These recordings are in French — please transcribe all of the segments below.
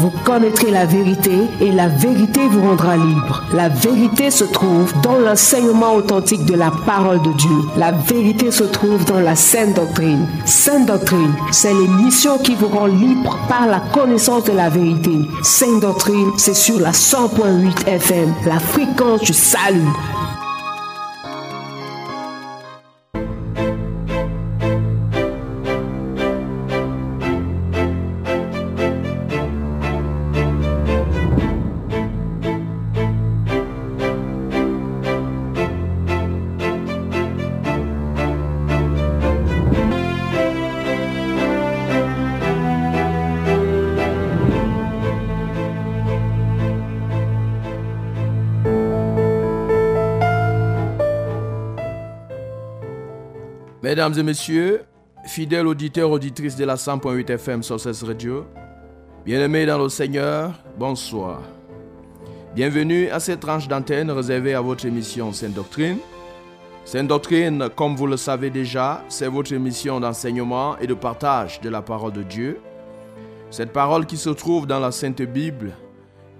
Vous connaîtrez la vérité et la vérité vous rendra libre. La vérité se trouve dans l'enseignement authentique de la parole de Dieu. La vérité se trouve dans la sainte doctrine. Sainte doctrine, c'est l'émission qui vous rend libre par la connaissance de la vérité. Sainte doctrine, c'est sur la 100.8 FM, la fréquence du salut. Mesdames et messieurs, fidèles auditeurs, auditrices de la 100.8 FM sur Radio, bien-aimés dans le Seigneur, bonsoir. Bienvenue à cette tranche d'antenne réservée à votre émission Sainte Doctrine. Sainte Doctrine, comme vous le savez déjà, c'est votre émission d'enseignement et de partage de la parole de Dieu. Cette parole qui se trouve dans la Sainte Bible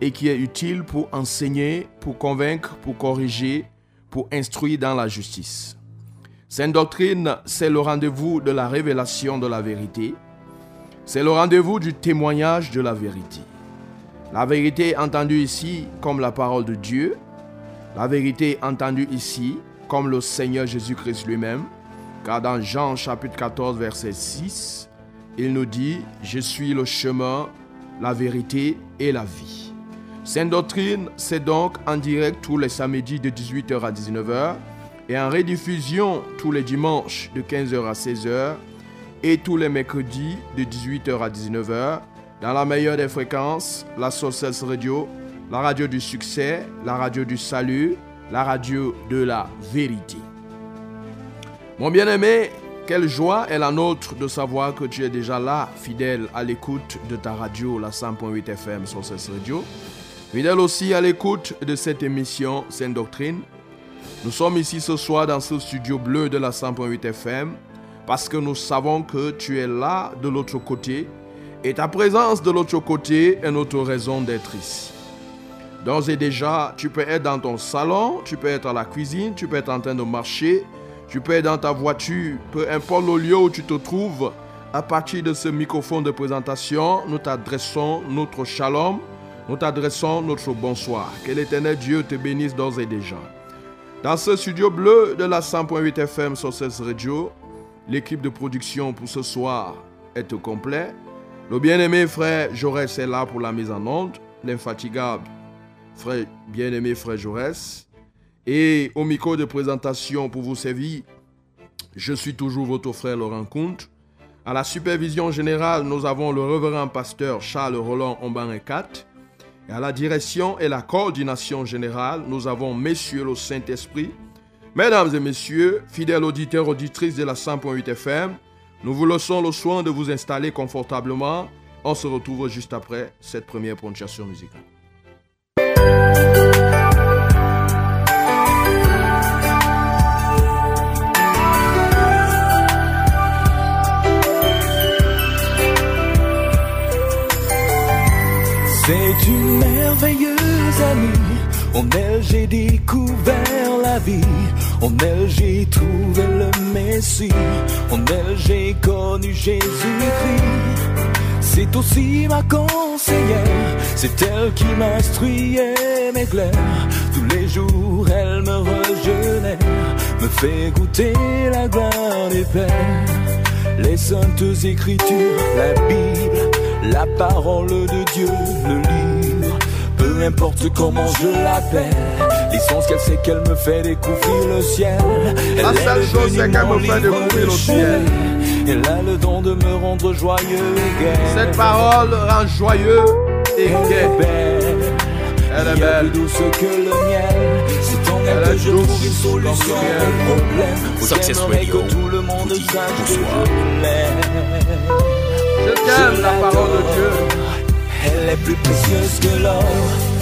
et qui est utile pour enseigner, pour convaincre, pour corriger, pour instruire dans la justice. Sainte doctrine, c'est le rendez-vous de la révélation de la vérité. C'est le rendez-vous du témoignage de la vérité. La vérité entendue ici comme la parole de Dieu. La vérité entendue ici comme le Seigneur Jésus-Christ lui-même. Car dans Jean chapitre 14 verset 6, il nous dit, Je suis le chemin, la vérité et la vie. Sainte doctrine, c'est donc en direct tous les samedis de 18h à 19h et en rediffusion tous les dimanches de 15h à 16h et tous les mercredis de 18h à 19h dans la meilleure des fréquences, la Sources Radio, la radio du succès, la radio du salut, la radio de la vérité. Mon bien-aimé, quelle joie est la nôtre de savoir que tu es déjà là, fidèle à l'écoute de ta radio, la 100.8 FM Sources Radio, fidèle aussi à l'écoute de cette émission Sainte Doctrine nous sommes ici ce soir dans ce studio bleu de la 100.8 FM parce que nous savons que tu es là de l'autre côté et ta présence de l'autre côté est notre raison d'être ici. D'ores et déjà, tu peux être dans ton salon, tu peux être à la cuisine, tu peux être en train de marcher, tu peux être dans ta voiture, peu importe le lieu où tu te trouves. À partir de ce microphone de présentation, nous t'adressons notre shalom, nous t'adressons notre bonsoir. Que l'éternel Dieu te bénisse d'ores et déjà. Dans ce studio bleu de la 100.8 FM sur 16 Radio, l'équipe de production pour ce soir est au complet. Le bien-aimé frère Jaurès est là pour la mise en onde, l'infatigable frère bien-aimé frère Jaurès. Et au micro de présentation pour vous servir, je suis toujours votre frère Laurent Comte. À la supervision générale, nous avons le révérend pasteur Charles Roland Omban 4 à la direction et la coordination générale, nous avons Messieurs le Saint-Esprit. Mesdames et messieurs, fidèles auditeurs, auditrices de la 100.8 FM, nous vous laissons le soin de vous installer confortablement. On se retrouve juste après cette première prononciation musicale. C'est une merveilleuse amie. En elle j'ai découvert la vie. En elle j'ai trouvé le Messie. En elle j'ai connu Jésus-Christ. C'est aussi ma conseillère. C'est elle qui m'instruit mes glaires. Tous les jours elle me régénère. Me fait goûter la gloire des pères. Les saintes écritures, la Bible la parole de Dieu, le livre, peu importe comment je l'appelle, l'essence qu'elle sait qu'elle me fait découvrir le ciel. Elle La seule chose c'est qu'elle me fait découvrir le ciel. Elle a le don de me rendre joyeux et gai. Cette parole rend joyeux et gai. Elle est belle. plus douce que le miel. C'est en elle que je trouve une solution au problème. Success Radio. Que tout le monde sache que je t'aime, la parole de Dieu. Elle est plus précieuse que l'or.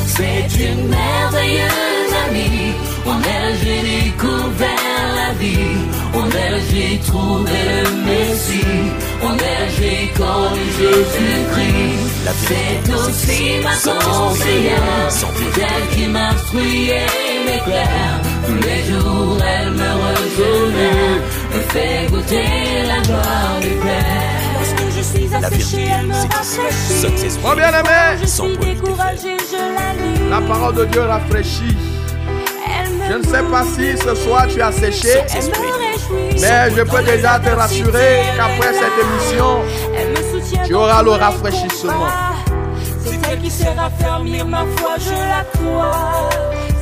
C'est une merveilleuse amie. En elle, j'ai découvert la vie. En elle, j'ai trouvé le Messie. En elle, j'ai connu Jésus-Christ. C'est aussi ma conseillère. C'est elle qui m'instruit et m'éclaire. Tous les jours, elle me regenère. Me fait goûter la gloire du Père. Asséché, elle me rafraîchit. Mon bien-aimé, Je suis découragé, je la lis. la parole de Dieu rafraîchit. Je ne sais pas si ce soir tu as séché, mais je peux déjà te rassurer qu'après cette émission, tu auras le rafraîchissement. C'est elle qui sait raffermir ma foi, je la crois.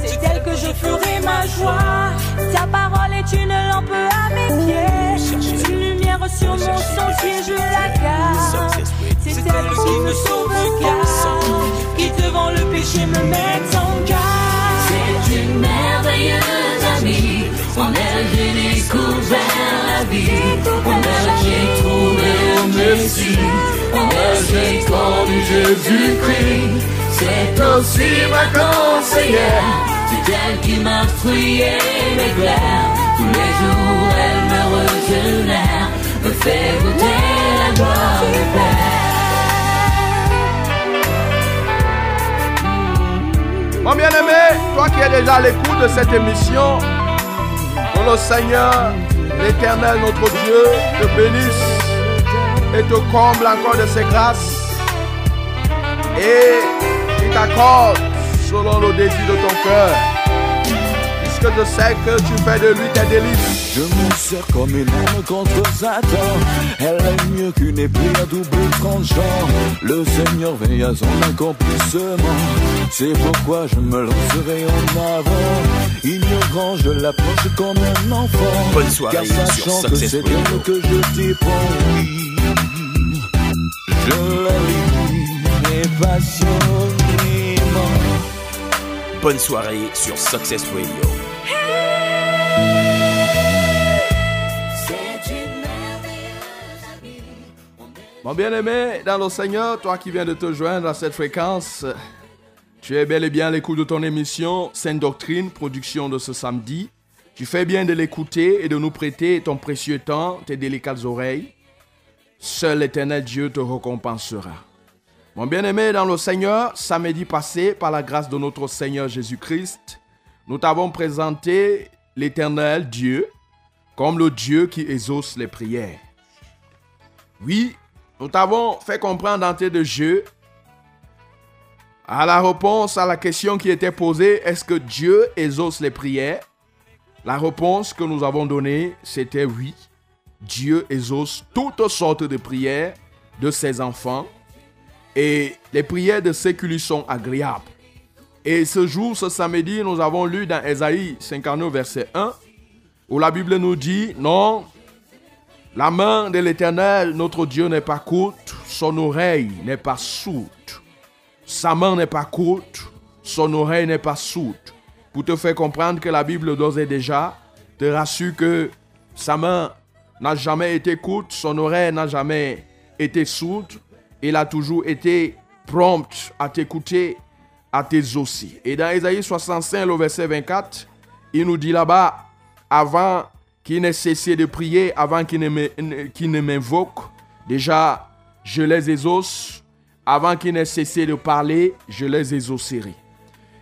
C'est elle que je ferai ma joie. Ta parole est une lampe à mes pieds. Lumière sur mon sentier, je la garde. C'est elle qui me sauve cœur. Qui devant le péché me met en garde. C'est une merveilleuse amie. En elle, j'ai découvert la vie. En elle, j'ai trouvé le Messie. En elle, j'ai connu Jésus-Christ. C'est aussi ma conseillère. C'est elle qui m'instruit et m'éclaire. Tous les jours, elle me régénère. Goûter la gloire Père. Mon bien-aimé, toi qui es déjà à l'écoute de cette émission, que le Seigneur, l'Éternel, notre Dieu, te bénisse et te comble encore de ses grâces et il t'accorde selon le désir de ton cœur. Je sais que tu fais de lui tes délices. Je me sers comme une arme contre Satan. Elle est mieux qu'une épée à double tranchant. Le Seigneur veille à son accomplissement. C'est pourquoi je me lancerai en avant. Ignorant, je l'approche comme un enfant? Bonne soirée Car sur sachant que Success c'est elle que je dépends. Oui, je la lis et passionnément. Bonne soirée sur Success Radio. Mon bien-aimé, dans le Seigneur, toi qui viens de te joindre à cette fréquence, tu es bel et bien à l'écoute de ton émission Sainte Doctrine, production de ce samedi. Tu fais bien de l'écouter et de nous prêter ton précieux temps, tes délicates oreilles. Seul l'éternel Dieu te récompensera. Mon bien-aimé dans le Seigneur, samedi passé, par la grâce de notre Seigneur Jésus-Christ, nous t'avons présenté l'éternel Dieu comme le Dieu qui exauce les prières. Oui, nous t'avons fait comprendre d'entrée de jeu à la réponse à la question qui était posée, est-ce que Dieu exauce les prières? La réponse que nous avons donnée, c'était oui. Dieu exauce toutes sortes de prières de ses enfants et les prières de ceux qui lui sont agréables. Et ce jour, ce samedi, nous avons lu dans Ésaïe 59, verset 1, où la Bible nous dit, non, la main de l'Éternel, notre Dieu, n'est pas courte, son oreille n'est pas sourde. Sa main n'est pas courte, son oreille n'est pas sourde. Pour te faire comprendre que la Bible d'ores et déjà te rassure que sa main n'a jamais été courte, son oreille n'a jamais été sourde. Il a toujours été prompt à t'écouter, à t'exaucer. Et dans Ésaïe 65, le verset 24, il nous dit là-bas, avant qu'il n'ait cessé de prier, avant qu'il ne me- qu'il ne m'invoque, déjà, je les exauce. Avant qu'il n'ait cessé de parler, je les exaucerai.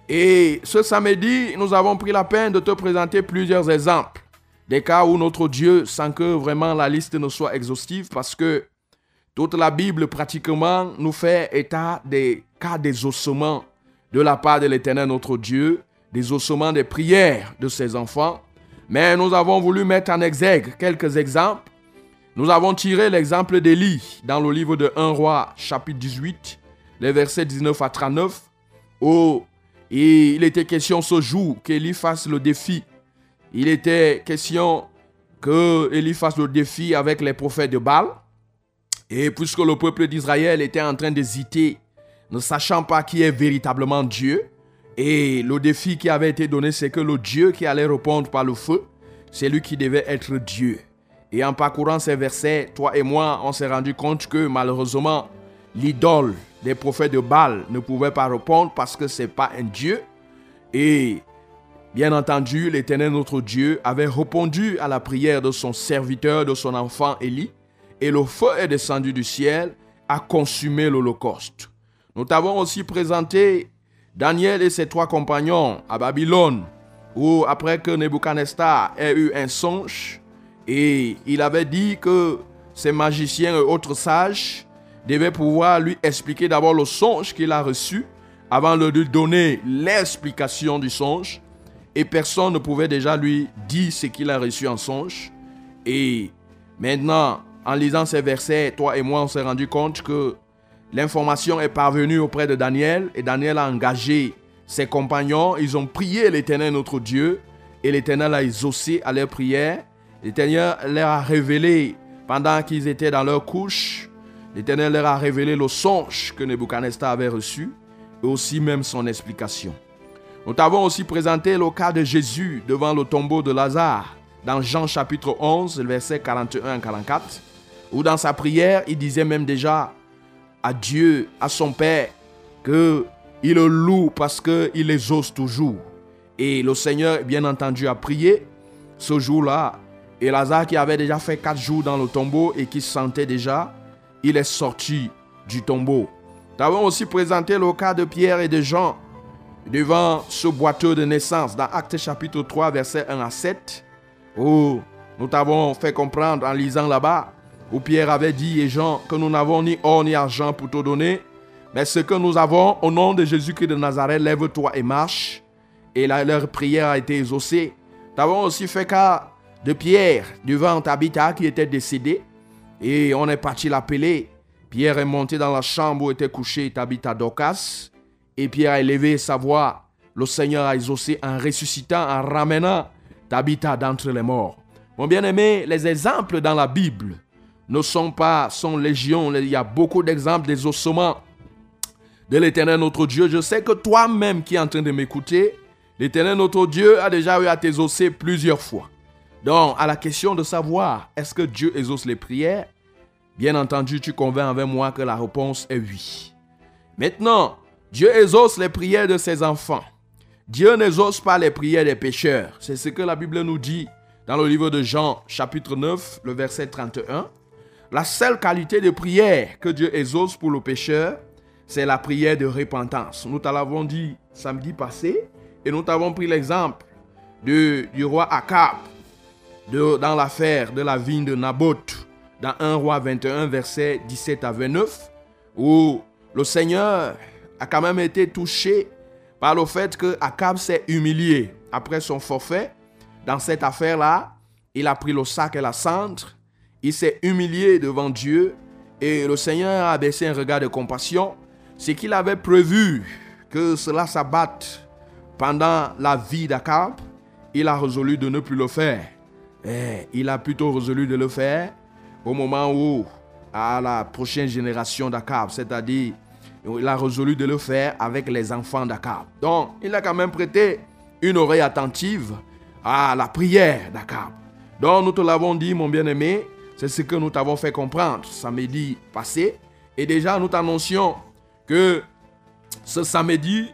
Et ce samedi, nous avons pris la peine de te présenter plusieurs exemples. Des cas où notre Dieu, sans que vraiment la liste ne soit exhaustive, parce que toute la Bible pratiquement nous fait état des cas d'exaucement de la part de l'Éternel notre Dieu, des ossements des prières de ses enfants. Mais nous avons voulu mettre en exergue quelques exemples. Nous avons tiré l'exemple d'Élie dans le livre de 1 roi chapitre 18, les versets 19 à 39, où il était question ce jour qu'Élie fasse le défi. Il était question que Élie fasse le défi avec les prophètes de Baal. Et puisque le peuple d'Israël était en train d'hésiter, ne sachant pas qui est véritablement Dieu, et le défi qui avait été donné, c'est que le Dieu qui allait répondre par le feu, c'est lui qui devait être Dieu. Et en parcourant ces versets, toi et moi, on s'est rendu compte que malheureusement, l'idole des prophètes de Baal ne pouvait pas répondre parce que c'est pas un Dieu. Et Bien entendu, l'Éternel notre Dieu avait répondu à la prière de son serviteur, de son enfant Élie, et le feu est descendu du ciel, a consumé l'Holocauste. Nous t'avons aussi présenté Daniel et ses trois compagnons à Babylone, où après que Nebuchadnezzar ait eu un songe, et il avait dit que ces magiciens et autres sages devaient pouvoir lui expliquer d'abord le songe qu'il a reçu, avant de lui donner l'explication du songe, et personne ne pouvait déjà lui dire ce qu'il a reçu en songe. Et maintenant, en lisant ces versets, toi et moi, on s'est rendu compte que l'information est parvenue auprès de Daniel et Daniel a engagé ses compagnons. Ils ont prié l'Éternel, notre Dieu, et l'Éternel a exaucé à leur prière. L'Éternel leur a révélé, pendant qu'ils étaient dans leur couche, l'Éternel leur a révélé le songe que Nebuchadnezzar avait reçu et aussi même son explication. Nous t'avons aussi présenté le cas de Jésus devant le tombeau de Lazare dans Jean chapitre 11, versets 41 à 44, où dans sa prière, il disait même déjà à Dieu, à son Père, que il le loue parce qu'il les ose toujours. Et le Seigneur, bien entendu, a prié ce jour-là. Et Lazare qui avait déjà fait quatre jours dans le tombeau et qui sentait déjà, il est sorti du tombeau. Nous avons aussi présenté le cas de Pierre et de Jean devant ce boiteux de naissance dans Actes chapitre 3, verset 1 à 7, où nous t'avons fait comprendre en lisant là-bas, où Pierre avait dit et Jean que nous n'avons ni or ni argent pour te donner, mais ce que nous avons au nom de Jésus-Christ de Nazareth, lève-toi et marche. Et leur prière a été exaucée. Nous avons aussi fait cas de Pierre devant Tabitha qui était décédé. Et on est parti l'appeler. Pierre est monté dans la chambre où était couché Tabitha Docas. Et Pierre a élevé sa voix. Le Seigneur a exaucé en ressuscitant, en ramenant Tabitha d'entre les morts. Mon bien-aimé, les exemples dans la Bible ne sont pas, sont légion. Il y a beaucoup d'exemples des ossements de l'éternel notre Dieu. Je sais que toi-même qui es en train de m'écouter, l'éternel notre Dieu a déjà eu à t'exaucer plusieurs fois. Donc, à la question de savoir est-ce que Dieu exauce les prières, bien entendu, tu convaincs avec moi que la réponse est oui. Maintenant, Dieu exauce les prières de ses enfants. Dieu n'exauce pas les prières des pécheurs. C'est ce que la Bible nous dit dans le livre de Jean, chapitre 9, le verset 31. La seule qualité de prière que Dieu exauce pour le pécheur, c'est la prière de repentance. Nous te l'avons dit samedi passé et nous t'avons pris l'exemple du roi Akab de, dans l'affaire de la vigne de Naboth dans 1 roi 21 verset 17 à 29 où le Seigneur a quand même été touché par le fait que Akab s'est humilié après son forfait. Dans cette affaire-là, il a pris le sac et la cendre. Il s'est humilié devant Dieu et le Seigneur a baissé un regard de compassion. Ce qu'il avait prévu que cela s'abatte pendant la vie d'Akab, il a résolu de ne plus le faire. Et il a plutôt résolu de le faire au moment où, à la prochaine génération d'Akab, c'est-à-dire il a résolu de le faire avec les enfants d'Akab. Donc, il a quand même prêté une oreille attentive à la prière d'Akab. Donc, nous te l'avons dit, mon bien-aimé, c'est ce que nous t'avons fait comprendre samedi passé. Et déjà, nous t'annoncions que ce samedi,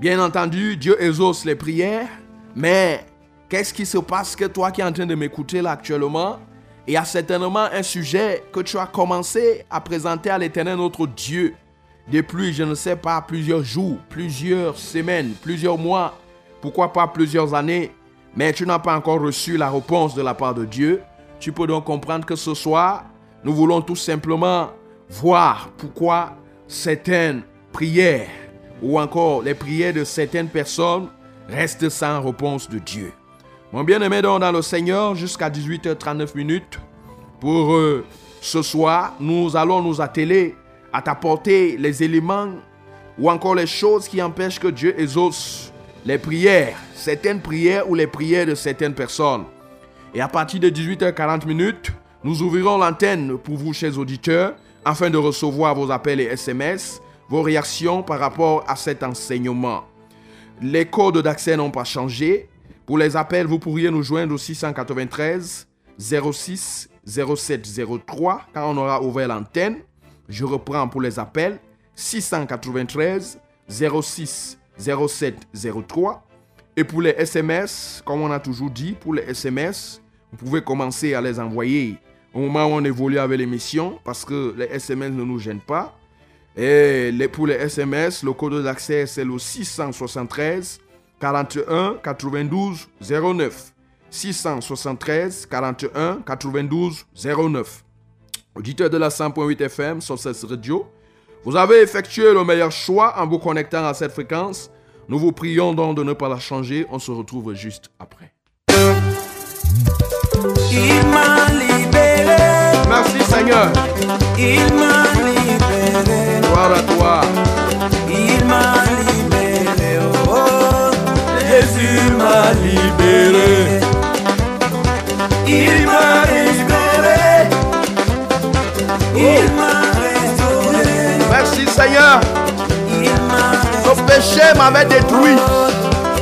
bien entendu, Dieu exauce les prières. Mais qu'est-ce qui se passe que toi qui es en train de m'écouter là actuellement, il y a certainement un sujet que tu as commencé à présenter à l'éternel notre Dieu depuis, je ne sais pas, plusieurs jours, plusieurs semaines, plusieurs mois, pourquoi pas plusieurs années, mais tu n'as pas encore reçu la réponse de la part de Dieu, tu peux donc comprendre que ce soir, nous voulons tout simplement voir pourquoi certaines prières ou encore les prières de certaines personnes restent sans réponse de Dieu. Mon bien-aimé dans le Seigneur, jusqu'à 18h39 minutes, pour euh, ce soir, nous allons nous atteler à t'apporter les éléments ou encore les choses qui empêchent que Dieu exauce les prières, certaines prières ou les prières de certaines personnes. Et à partir de 18h40 minutes, nous ouvrirons l'antenne pour vous, chers auditeurs, afin de recevoir vos appels et SMS, vos réactions par rapport à cet enseignement. Les codes d'accès n'ont pas changé. Pour les appels, vous pourriez nous joindre au 693 06 07 03 quand on aura ouvert l'antenne. Je reprends pour les appels 693 06 07 03. Et pour les SMS, comme on a toujours dit, pour les SMS, vous pouvez commencer à les envoyer au moment où on évolue avec l'émission parce que les SMS ne nous gênent pas. Et pour les SMS, le code d'accès c'est le 673 41 92 09. 673 41 92 09. Auditeur de la 100.8 FM sur cette radio, vous avez effectué le meilleur choix en vous connectant à cette fréquence. Nous vous prions donc de ne pas la changer. On se retrouve juste après. Il m'a libéré, Merci Seigneur. il m'a libéré, Gloire à toi. il m'a libéré, oh, Jésus m'a libéré, il m'a libéré, il m'a restauré, Merci Seigneur. il m'a Le péché m'avait détruit.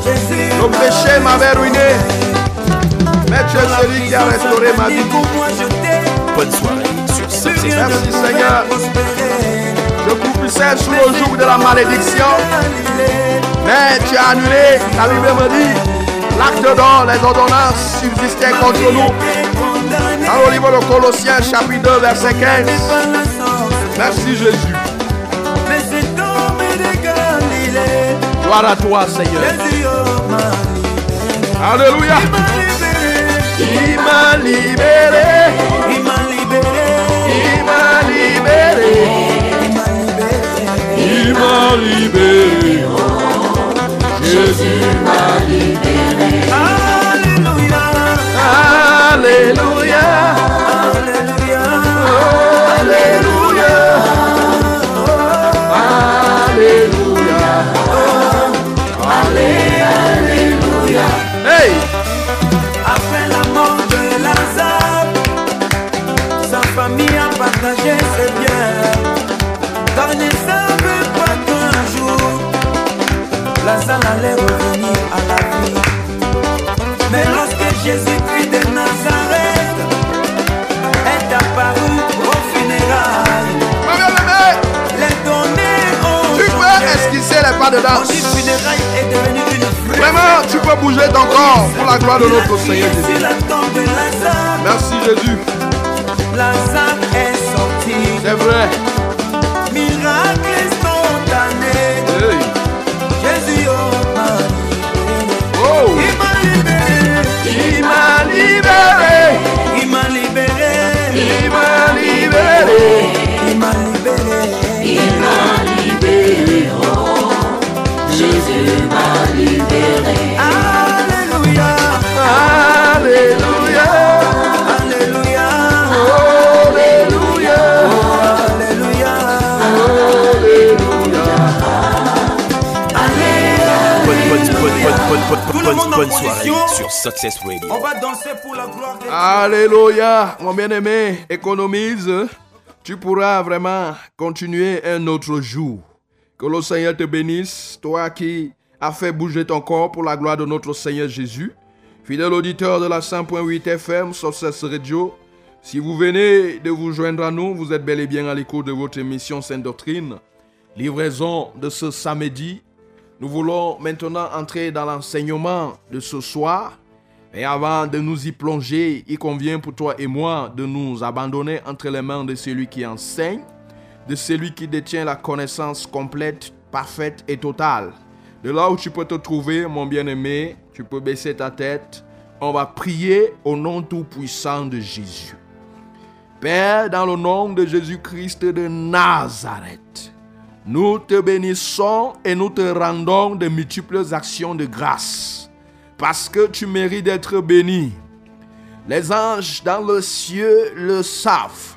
Jésus Le péché m'avait ruiné. Mais tu es celui qui a restauré ma vie. Pour moi je t'ai Bonne soirée sur Merci, Seigneur. Je croupissais sous le joug de la malédiction. Mais tu as annulé. La Bible me dit l'acte d'or, les ordonnances subsistaient contre nous. Dans le livre de Colossiens, chapitre 2, verset 15. Merci Jésus. Gloire à toi, Seigneur. Oh. Alléluia. Il m'a libéré. Il m'a libéré, Il m'a libéré. il m'a libéré, Il m'a libéré. Jésus m'a libéré. Alléluia, Alléluia. Alléluia, Alléluia. Alléluia. Oh. Hey! A partagé ses biens. Car ils ne savaient pas qu'un jour, Lazare allait revenir à la vie. Mais lorsque Jésus-Christ de Nazareth est apparu au funérailles, les données ont tu peux esquisser les pas de danse. funérailles est une. Vraiment, tu peux bouger ton corps pour la gloire de Il notre Seigneur Jésus. la. Merci Jésus. Lazare est sorti. Bonne, bonne, soirée position. sur Success Radio. On va danser pour la gloire. Alléluia, mon bien-aimé, économise. Tu pourras vraiment continuer un autre jour. Que le Seigneur te bénisse, toi qui as fait bouger ton corps pour la gloire de notre Seigneur Jésus. Fidèle auditeur de la 100.8 FM sur cette radio, si vous venez de vous joindre à nous, vous êtes bel et bien à l'écoute de votre émission Sainte Doctrine. Livraison de ce samedi. Nous voulons maintenant entrer dans l'enseignement de ce soir. Et avant de nous y plonger, il convient pour toi et moi de nous abandonner entre les mains de celui qui enseigne, de celui qui détient la connaissance complète, parfaite et totale. De là où tu peux te trouver, mon bien-aimé, tu peux baisser ta tête. On va prier au nom tout-puissant de Jésus. Père, dans le nom de Jésus-Christ de Nazareth, nous te bénissons et nous te rendons de multiples actions de grâce parce que tu mérites d'être béni. Les anges dans le ciel le savent.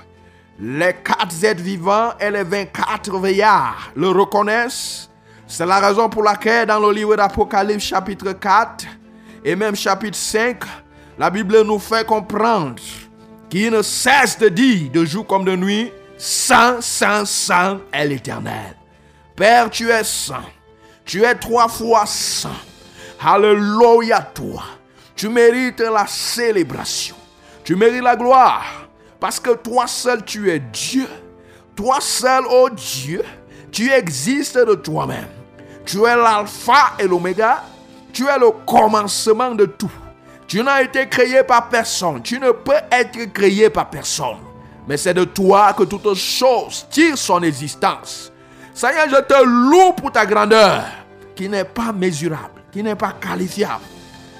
Les quatre êtres vivants et les 24 veillards le reconnaissent. C'est la raison pour laquelle dans le livre d'Apocalypse chapitre 4 et même chapitre 5, la Bible nous fait comprendre qu'il ne cesse de dire de jour comme de nuit, Saint, Saint, Saint est l'Éternel. Père, tu es saint. Tu es trois fois saint. Alléluia toi. Tu mérites la célébration. Tu mérites la gloire. Parce que toi seul tu es Dieu. Toi seul, oh Dieu, tu existes de toi-même. Tu es l'alpha et l'oméga. Tu es le commencement de tout. Tu n'as été créé par personne. Tu ne peux être créé par personne. Mais c'est de toi que toute chose tire son existence. Seigneur, je te loue pour ta grandeur qui n'est pas mesurable, qui n'est pas qualifiable.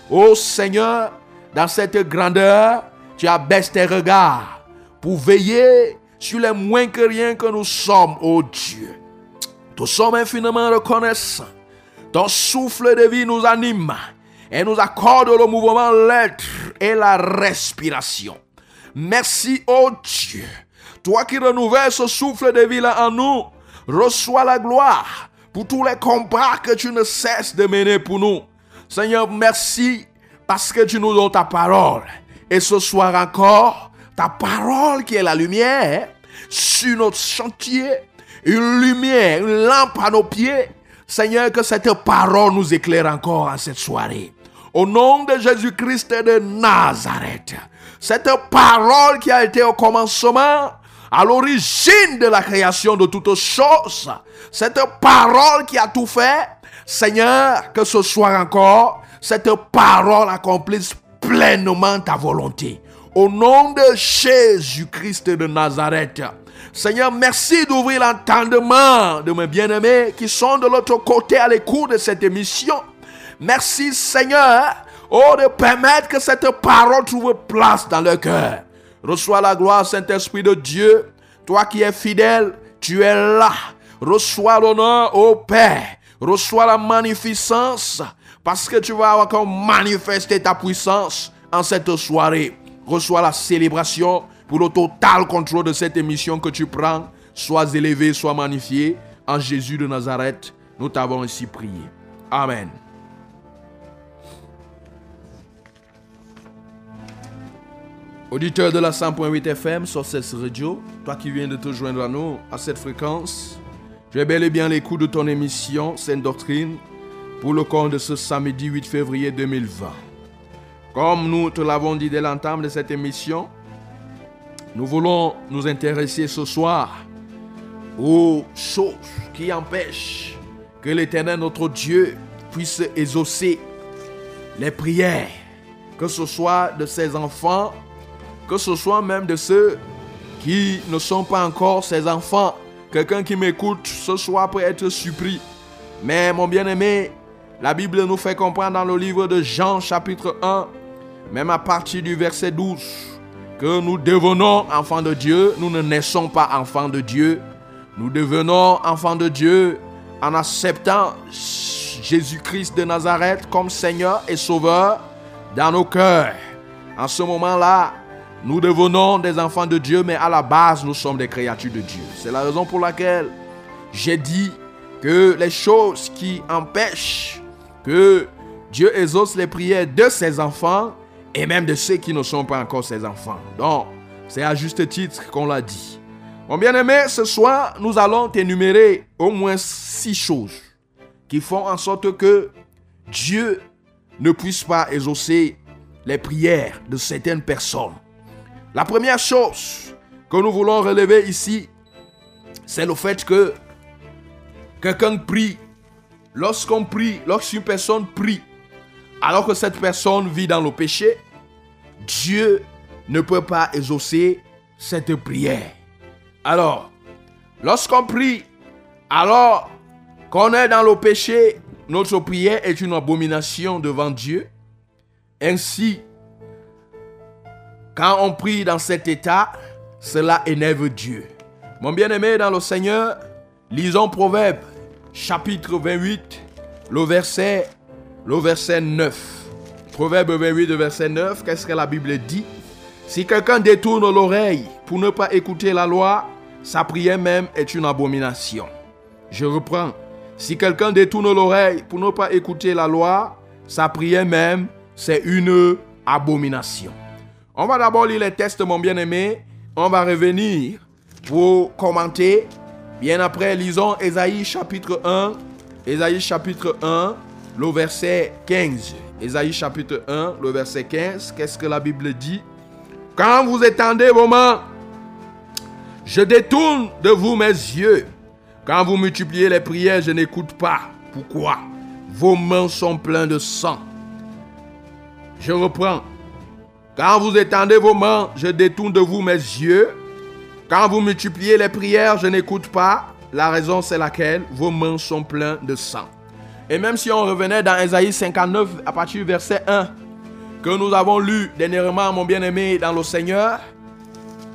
Oh Seigneur, dans cette grandeur, tu abaisses tes regards pour veiller sur les moins que rien que nous sommes, oh Dieu. Nous sommes infiniment reconnaissants. Ton souffle de vie nous anime et nous accorde le mouvement, l'être et la respiration. Merci, oh Dieu. Toi qui renouvelles ce souffle de vie là en nous, reçois la gloire pour tous les combats que tu ne cesses de mener pour nous. Seigneur, merci parce que tu nous donnes ta parole. Et ce soir encore, ta parole qui est la lumière sur notre chantier, une lumière, une lampe à nos pieds. Seigneur, que cette parole nous éclaire encore en cette soirée. Au nom de Jésus-Christ de Nazareth, cette parole qui a été au commencement, à l'origine de la création de toutes choses, cette parole qui a tout fait, Seigneur, que ce soir encore, cette parole accomplisse pleinement ta volonté. Au nom de Jésus-Christ de Nazareth. Seigneur, merci d'ouvrir l'entendement de mes bien-aimés qui sont de l'autre côté à l'écoute de cette émission. Merci Seigneur, oh, de permettre que cette parole trouve place dans leur cœur. Reçois la gloire, Saint-Esprit de Dieu. Toi qui es fidèle, tu es là. Reçois l'honneur, ô Père. Reçois la magnificence parce que tu vas encore manifester ta puissance en cette soirée. Reçois la célébration pour le total contrôle de cette émission que tu prends. Sois élevé, sois magnifié. En Jésus de Nazareth, nous t'avons ainsi prié. Amen. Auditeur de la 100.8 FM sur cette radio, toi qui viens de te joindre à nous à cette fréquence, j'ai bel et bien l'écoute de ton émission Sainte Doctrine pour le compte de ce samedi 8 février 2020. Comme nous te l'avons dit dès l'entame de cette émission, nous voulons nous intéresser ce soir aux choses qui empêchent que l'Éternel notre Dieu puisse exaucer les prières, que ce soit de ses enfants que ce soit même de ceux qui ne sont pas encore ses enfants. Quelqu'un qui m'écoute ce soir peut être surpris. Mais mon bien-aimé, la Bible nous fait comprendre dans le livre de Jean chapitre 1, même à partir du verset 12, que nous devenons enfants de Dieu, nous ne naissons pas enfants de Dieu. Nous devenons enfants de Dieu en acceptant Jésus-Christ de Nazareth comme Seigneur et Sauveur dans nos cœurs. En ce moment-là, nous devenons des enfants de Dieu, mais à la base, nous sommes des créatures de Dieu. C'est la raison pour laquelle j'ai dit que les choses qui empêchent que Dieu exauce les prières de ses enfants et même de ceux qui ne sont pas encore ses enfants. Donc, c'est à juste titre qu'on l'a dit. Mon bien-aimé, ce soir, nous allons énumérer au moins six choses qui font en sorte que Dieu ne puisse pas exaucer les prières de certaines personnes. La première chose que nous voulons relever ici, c'est le fait que quelqu'un prie. Lorsqu'on prie, lorsqu'une personne prie, alors que cette personne vit dans le péché, Dieu ne peut pas exaucer cette prière. Alors, lorsqu'on prie, alors qu'on est dans le péché, notre prière est une abomination devant Dieu. Ainsi, quand on prie dans cet état, cela énerve Dieu. Mon bien-aimé dans le Seigneur, lisons Proverbe chapitre 28, le verset, le verset 9. Proverbe 28, le verset 9, qu'est-ce que la Bible dit? Si quelqu'un détourne l'oreille pour ne pas écouter la loi, sa prière même est une abomination. Je reprends. Si quelqu'un détourne l'oreille pour ne pas écouter la loi, sa prière même, c'est une abomination. On va d'abord lire les textes, mon bien-aimé. On va revenir pour commenter. Bien après, lisons Ésaïe chapitre 1. Ésaïe chapitre 1, le verset 15. Ésaïe chapitre 1, le verset 15. Qu'est-ce que la Bible dit? Quand vous étendez vos mains, je détourne de vous mes yeux. Quand vous multipliez les prières, je n'écoute pas. Pourquoi? Vos mains sont pleines de sang. Je reprends. Quand vous étendez vos mains, je détourne de vous mes yeux. Quand vous multipliez les prières, je n'écoute pas. La raison, c'est laquelle? Vos mains sont pleines de sang. Et même si on revenait dans Ésaïe 59 à partir du verset 1, que nous avons lu dernièrement, mon bien-aimé, dans le Seigneur,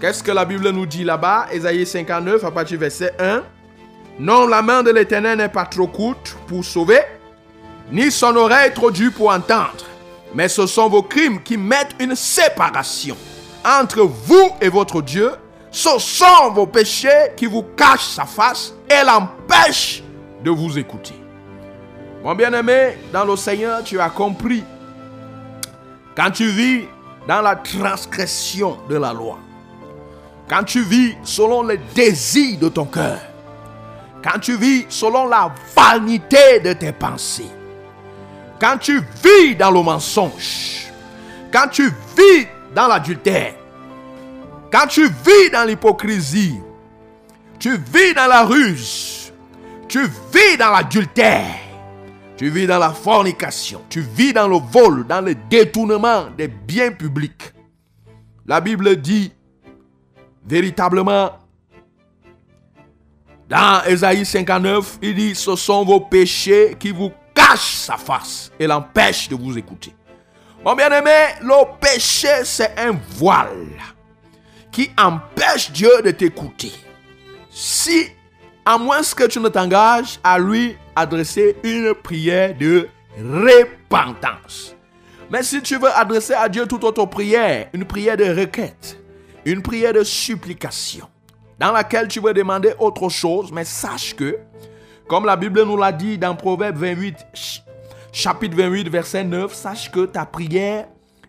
qu'est-ce que la Bible nous dit là-bas? Ésaïe 59 à partir du verset 1. Non, la main de l'Éternel n'est pas trop courte pour sauver, ni son oreille trop dure pour entendre. Mais ce sont vos crimes qui mettent une séparation entre vous et votre Dieu. Ce sont vos péchés qui vous cachent sa face et l'empêchent de vous écouter. Mon bien-aimé, dans le Seigneur, tu as compris. Quand tu vis dans la transgression de la loi, quand tu vis selon les désirs de ton cœur, quand tu vis selon la vanité de tes pensées, quand tu vis dans le mensonge, quand tu vis dans l'adultère, quand tu vis dans l'hypocrisie, tu vis dans la ruse, tu vis dans l'adultère, tu vis dans la fornication, tu vis dans le vol, dans le détournement des biens publics. La Bible dit véritablement, dans Ésaïe 59, il dit, ce sont vos péchés qui vous sa face et l'empêchent de vous écouter. Mon bien-aimé, le péché, c'est un voile qui empêche Dieu de t'écouter. Si, à moins que tu ne t'engages à lui adresser une prière de repentance. Mais si tu veux adresser à Dieu toute autre prière, une prière de requête, une prière de supplication, dans laquelle tu veux demander autre chose, mais sache que, comme la Bible nous l'a dit dans Proverbe 28, chapitre 28, verset 9, sache que ta prière,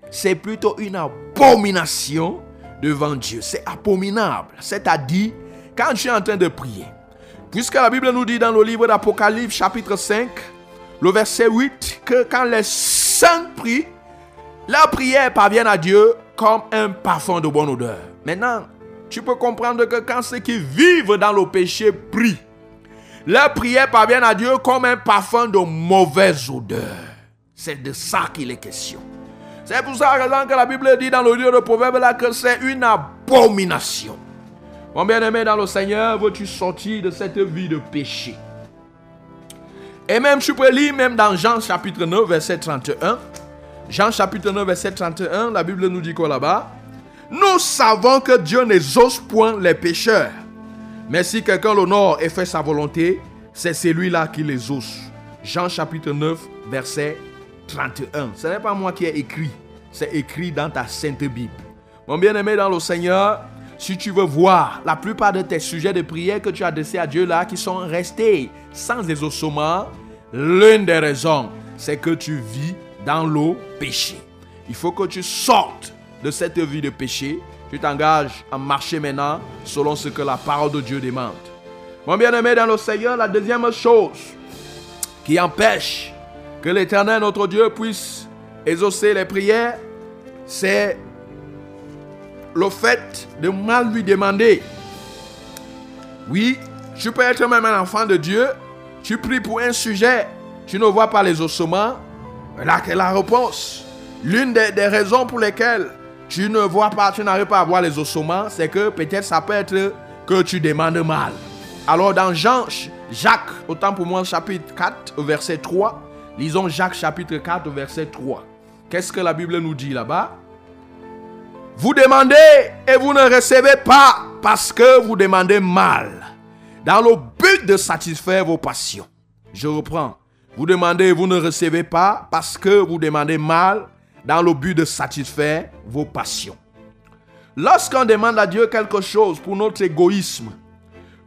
c'est plutôt une abomination devant Dieu. C'est abominable. C'est-à-dire, quand tu es en train de prier, puisque la Bible nous dit dans le livre d'Apocalypse, chapitre 5, le verset 8, que quand les saints prient, la prière parvient à Dieu comme un parfum de bonne odeur. Maintenant, tu peux comprendre que quand ceux qui vivent dans le péché prient, leur prière parvient à Dieu comme un parfum de mauvaise odeur. C'est de ça qu'il est question. C'est pour ça que la Bible dit dans le livre de Proverbes là que c'est une abomination. Mon bien-aimé dans le Seigneur, veux-tu sortir de cette vie de péché? Et même, tu peux lire même dans Jean chapitre 9, verset 31. Jean chapitre 9, verset 31, la Bible nous dit quoi là-bas? Nous savons que Dieu n'exauce point les pécheurs. Mais si quelqu'un l'honore et fait sa volonté, c'est celui-là qui les exauce. Jean chapitre 9, verset 31. Ce n'est pas moi qui ai écrit, c'est écrit dans ta sainte Bible. Mon bien-aimé dans le Seigneur, si tu veux voir la plupart de tes sujets de prière que tu as adressés à Dieu là, qui sont restés sans exaucement, l'une des raisons, c'est que tu vis dans le péché. Il faut que tu sortes de cette vie de péché. Tu t'engages à marcher maintenant selon ce que la parole de Dieu demande. Mon bien-aimé dans le Seigneur, la deuxième chose qui empêche que l'Éternel, notre Dieu, puisse exaucer les prières, c'est le fait de mal lui demander. Oui, tu peux être même un enfant de Dieu, tu pries pour un sujet, tu ne vois pas les ossements, là la réponse. L'une des, raisons pour lesquelles tu ne vois pas, tu n'arrives pas à voir les ossements, c'est que peut-être ça peut être que tu demandes mal. Alors dans Jean, Jacques, autant pour moi, chapitre 4, verset 3, lisons Jacques chapitre 4, verset 3. Qu'est-ce que la Bible nous dit là-bas? Vous demandez et vous ne recevez pas parce que vous demandez mal, dans le but de satisfaire vos passions. Je reprends. Vous demandez et vous ne recevez pas parce que vous demandez mal dans le but de satisfaire vos passions. Lorsqu'on demande à Dieu quelque chose pour notre égoïsme,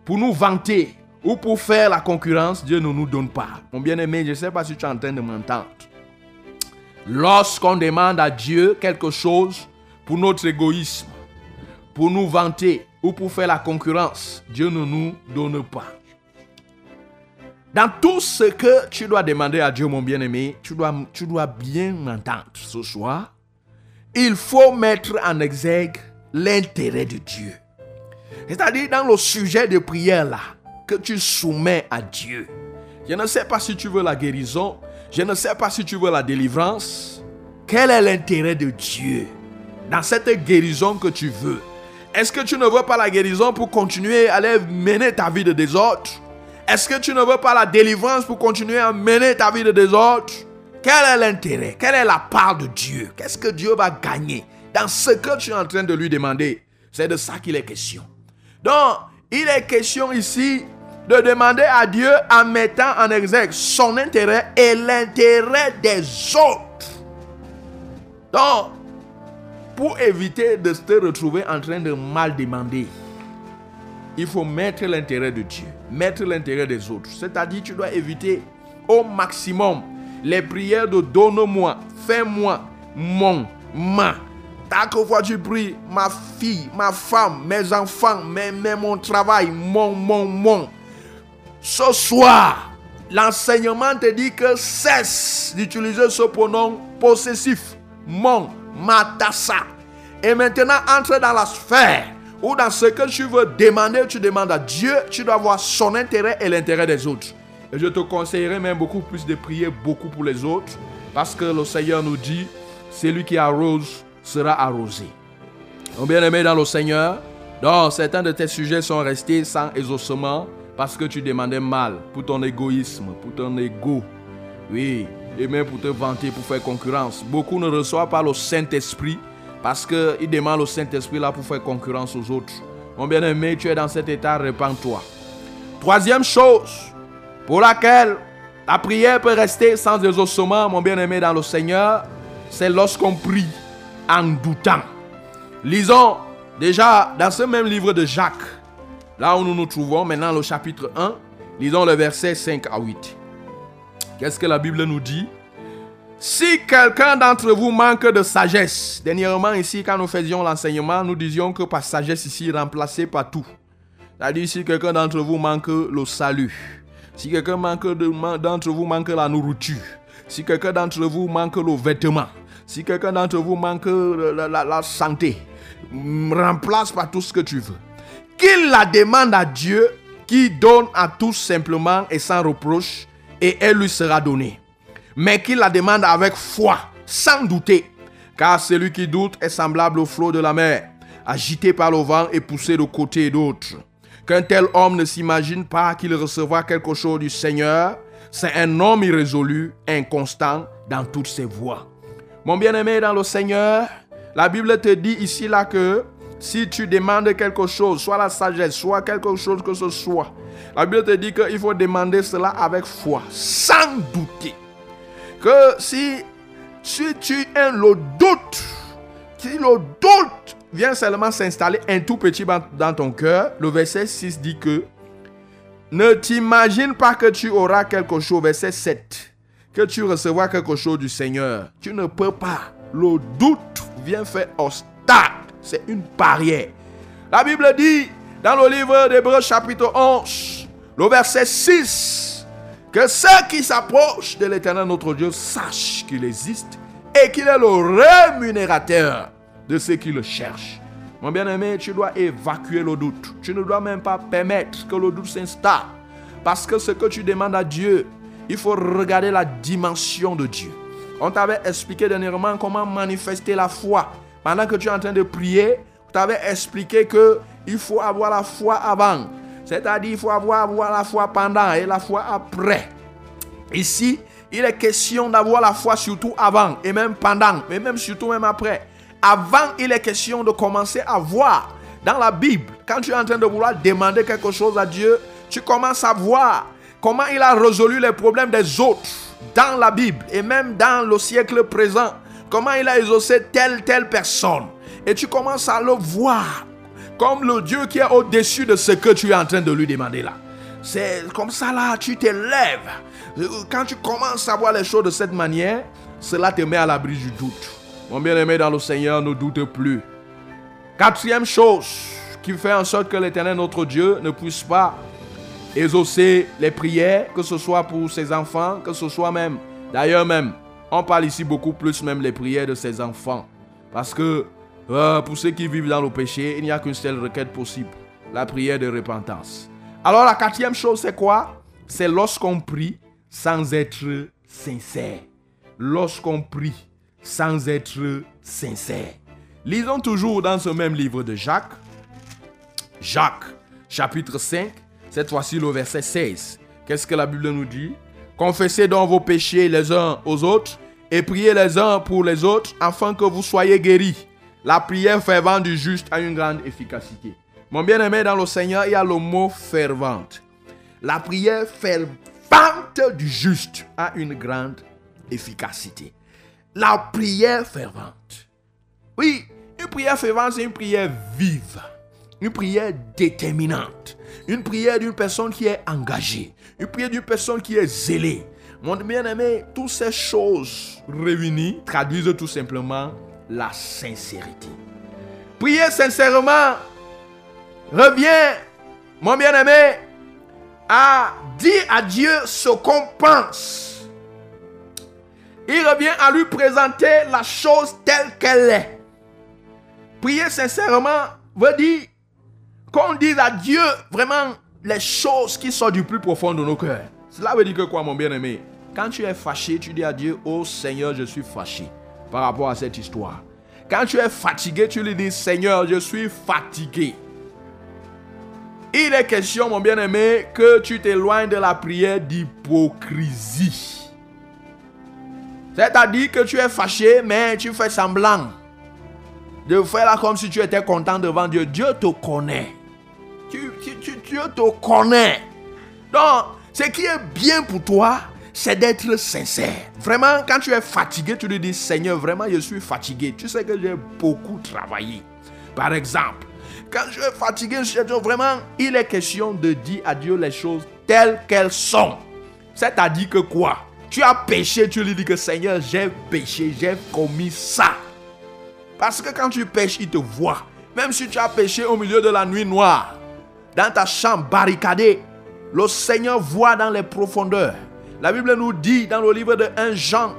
pour nous vanter ou pour faire la concurrence, Dieu ne nous donne pas. Mon bien-aimé, je ne sais pas si tu es en train de m'entendre. Lorsqu'on demande à Dieu quelque chose pour notre égoïsme, pour nous vanter ou pour faire la concurrence, Dieu ne nous donne pas. Dans tout ce que tu dois demander à Dieu, mon bien-aimé, tu dois, tu dois bien m'entendre ce soir. Il faut mettre en exergue l'intérêt de Dieu. C'est-à-dire dans le sujet de prière là, que tu soumets à Dieu. Je ne sais pas si tu veux la guérison. Je ne sais pas si tu veux la délivrance. Quel est l'intérêt de Dieu dans cette guérison que tu veux? Est-ce que tu ne veux pas la guérison pour continuer à aller mener ta vie de désordre? Est-ce que tu ne veux pas la délivrance pour continuer à mener ta vie de désordre? Quel est l'intérêt? Quelle est la part de Dieu? Qu'est-ce que Dieu va gagner dans ce que tu es en train de lui demander? C'est de ça qu'il est question. Donc, il est question ici de demander à Dieu en mettant en exergue son intérêt et l'intérêt des autres. Donc, pour éviter de te retrouver en train de mal demander, il faut mettre l'intérêt de Dieu, mettre l'intérêt des autres. C'est-à-dire, tu dois éviter au maximum les prières de donne-moi, fais-moi, mon, ma. Chaque fois tu pries, ma fille, ma femme, mes enfants, mes, mon travail, mon, mon, mon. Ce soir, l'enseignement te dit que cesse d'utiliser ce pronom possessif. Mon, ma, tassa. Et maintenant, entre dans la sphère ou dans ce que tu veux demander, tu demandes à Dieu, tu dois voir son intérêt et l'intérêt des autres. Et je te conseillerais même beaucoup plus de prier beaucoup pour les autres. Parce que le Seigneur nous dit, c'est lui qui arrose sera arrosé. Mon bien-aimé dans le Seigneur, donc certains de tes sujets sont restés sans exaucement parce que tu demandais mal pour ton égoïsme, pour ton ego. Oui, et même pour te vanter, pour faire concurrence. Beaucoup ne reçoivent pas le Saint-Esprit parce qu'ils demandent au Saint-Esprit là pour faire concurrence aux autres. Mon bien-aimé, tu es dans cet état, répands-toi. Troisième chose pour laquelle la prière peut rester sans exaucement, mon bien-aimé dans le Seigneur, c'est lorsqu'on prie en doutant. Lisons déjà dans ce même livre de Jacques, là où nous nous trouvons maintenant, le chapitre 1, lisons le verset 5 à 8. Qu'est-ce que la Bible nous dit? Si quelqu'un d'entre vous manque de sagesse, dernièrement ici, quand nous faisions l'enseignement, nous disions que par sagesse ici remplacée par tout. C'est-à-dire si quelqu'un d'entre vous manque le salut, si quelqu'un d'entre vous manque la nourriture, si quelqu'un d'entre vous manque le vêtement, si quelqu'un d'entre vous manque la, santé, remplace par tout ce que tu veux. Qu'il la demande à Dieu qui donne à tous simplement et sans reproche, et elle lui sera donnée. Mais qu'il la demande avec foi, sans douter, car celui qui doute est semblable au flot de la mer, agité par le vent et poussé de côté et d'autre. Qu'un tel homme ne s'imagine pas qu'il recevra quelque chose du Seigneur, c'est un homme irrésolu, inconstant dans toutes ses voies. Mon bien-aimé dans le Seigneur, la Bible te dit ici là que si tu demandes quelque chose, soit la sagesse, soit quelque chose que ce soit, la Bible te dit qu'il faut demander cela avec foi, sans douter. Que si, tu as le doute, si le doute vient seulement s'installer un tout petit dans ton cœur, le verset 6 dit que ne t'imagine pas que tu auras quelque chose, verset 7 que tu recevras quelque chose du Seigneur. Tu ne peux pas. Le doute vient faire obstacle. C'est une barrière. La Bible dit dans le livre d'Hébreux chapitre 11, le verset 6, que ceux qui s'approchent de l'Éternel notre Dieu sachent qu'il existe et qu'il est le rémunérateur de ceux qui le cherchent. Mon bien-aimé, tu dois évacuer le doute. Tu ne dois même pas permettre que le doute s'installe. Parce que ce que tu demandes à Dieu, il faut regarder la dimension de Dieu. On t'avait expliqué dernièrement comment manifester la foi. Pendant que tu es en train de prier, on t'avait expliqué que il faut avoir la foi avant. C'est-à-dire il faut avoir, la foi pendant et la foi après. Ici, il est question d'avoir la foi surtout avant et même pendant, mais même surtout même après. Avant, il est question de commencer à voir dans la Bible. Quand tu es en train de vouloir demander quelque chose à Dieu, tu commences à voir comment il a résolu les problèmes des autres dans la Bible et même dans le siècle présent. Comment il a exaucé telle, telle personne. Et tu commences à le voir comme le Dieu qui est au-dessus de ce que tu es en train de lui demander là. C'est comme ça là, tu t'élèves. Quand tu commences à voir les choses de cette manière, cela te met à l'abri du doute. Mon bien-aimé dans le Seigneur, ne doute plus. Quatrième chose qui fait en sorte que l'Éternel, notre Dieu, ne puisse pas exaucer les prières, que ce soit pour ses enfants, que ce soit même, d'ailleurs même, on parle ici beaucoup plus même les prières de ses enfants. Parce que euh, pour ceux qui vivent dans le péché, il n'y a qu'une seule requête possible, la prière de repentance. Alors la quatrième chose, c'est quoi? C'est lorsqu'on prie sans être sincère. Lorsqu'on prie sans être sincère. Lisons toujours dans ce même livre de Jacques. Jacques, chapitre 5, cette fois-ci le verset 16. Qu'est-ce que la Bible nous dit? Confessez donc vos péchés les uns aux autres et priez les uns pour les autres afin que vous soyez guéris. La prière fervente du juste a une grande efficacité. Mon bien-aimé dans le Seigneur, il y a le mot fervente. La prière fervente du juste a une grande efficacité. La prière fervente. Oui, une prière fervente, c'est une prière vive, une prière déterminante, une prière d'une personne qui est engagée, une prière d'une personne qui est zélée. Mon bien-aimé, toutes ces choses réunies traduisent tout simplement la sincérité. Prier sincèrement revient, mon bien-aimé, à dire à Dieu ce qu'on pense. Il revient à lui présenter la chose telle qu'elle est. Prier sincèrement veut dire qu'on dise à Dieu vraiment les choses qui sont du plus profond de nos cœurs. Cela veut dire que quoi, mon bien-aimé? Quand tu es fâché, tu dis à Dieu, oh Seigneur, je suis fâché par rapport à cette histoire. Quand tu es fatigué, tu lui dis, Seigneur, je suis fatigué. Il est question, mon bien-aimé, que tu t'éloignes de la prière d'hypocrisie. C'est-à-dire que tu es fâché, mais tu fais semblant de faire comme si tu étais content devant Dieu. Dieu te connaît. Tu, Dieu te connaît. Donc, ce qui est bien pour toi, c'est d'être sincère. Vraiment, quand tu es fatigué, tu lui dis, Seigneur, vraiment, je suis fatigué. Tu sais que j'ai beaucoup travaillé. Par exemple, quand je suis fatigué, vraiment, il est question de dire à Dieu les choses telles qu'elles sont. C'est-à-dire que quoi? Tu as péché, tu lui dis que Seigneur, j'ai péché, j'ai commis ça. Parce que quand tu pêches, il te voit. Même si tu as péché au milieu de la nuit noire, dans ta chambre barricadée, le Seigneur voit dans les profondeurs. La Bible nous dit dans le livre de 1 Jean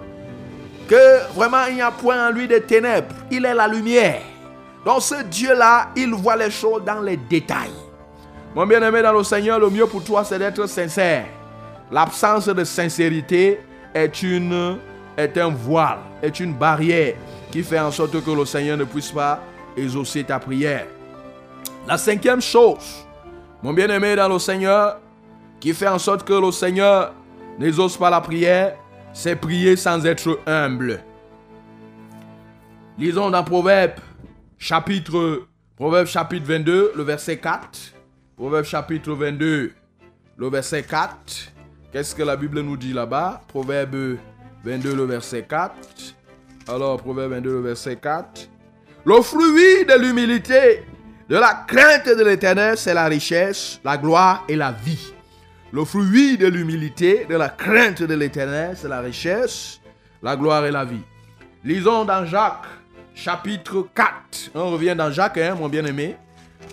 que vraiment il n'y a point en lui de ténèbres. Il est la lumière. Donc ce Dieu-là, il voit les choses dans les détails. Mon bien-aimé dans le Seigneur, le mieux pour toi, c'est d'être sincère. L'absence de sincérité est, une, est un voile, est une barrière qui fait en sorte que le Seigneur ne puisse pas exaucer ta prière. La cinquième chose, mon bien-aimé dans le Seigneur, qui fait en sorte que le Seigneur n'exauce pas la prière, c'est prier sans être humble. Lisons dans Proverbe chapitre, Proverbe chapitre 22, le verset 4. Proverbe chapitre 22, le verset 4. Qu'est-ce que la Bible nous dit là-bas? Proverbe 22, le verset 4. Alors, Proverbe 22, le verset 4. Le fruit de l'humilité, de la crainte de l'éternel, c'est la richesse, la gloire et la vie. Le fruit de l'humilité, de la crainte de l'éternel, c'est la richesse, la gloire et la vie. Lisons dans Jacques, chapitre 4. On revient dans Jacques, hein, mon bien-aimé.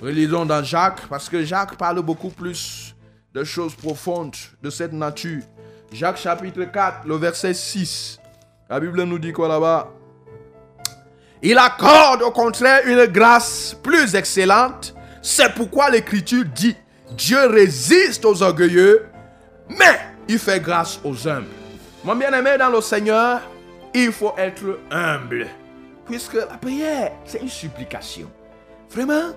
Lisons dans Jacques, parce que Jacques parle beaucoup plus de choses profondes de cette nature. Jacques chapitre 4, le verset 6. La Bible nous dit quoi là-bas? Il accorde au contraire une grâce plus excellente. C'est pourquoi l'Écriture dit, Dieu résiste aux orgueilleux, mais il fait grâce aux humbles. Mon bien-aimé dans le Seigneur, il faut être humble. Puisque la prière, c'est une supplication. Vraiment,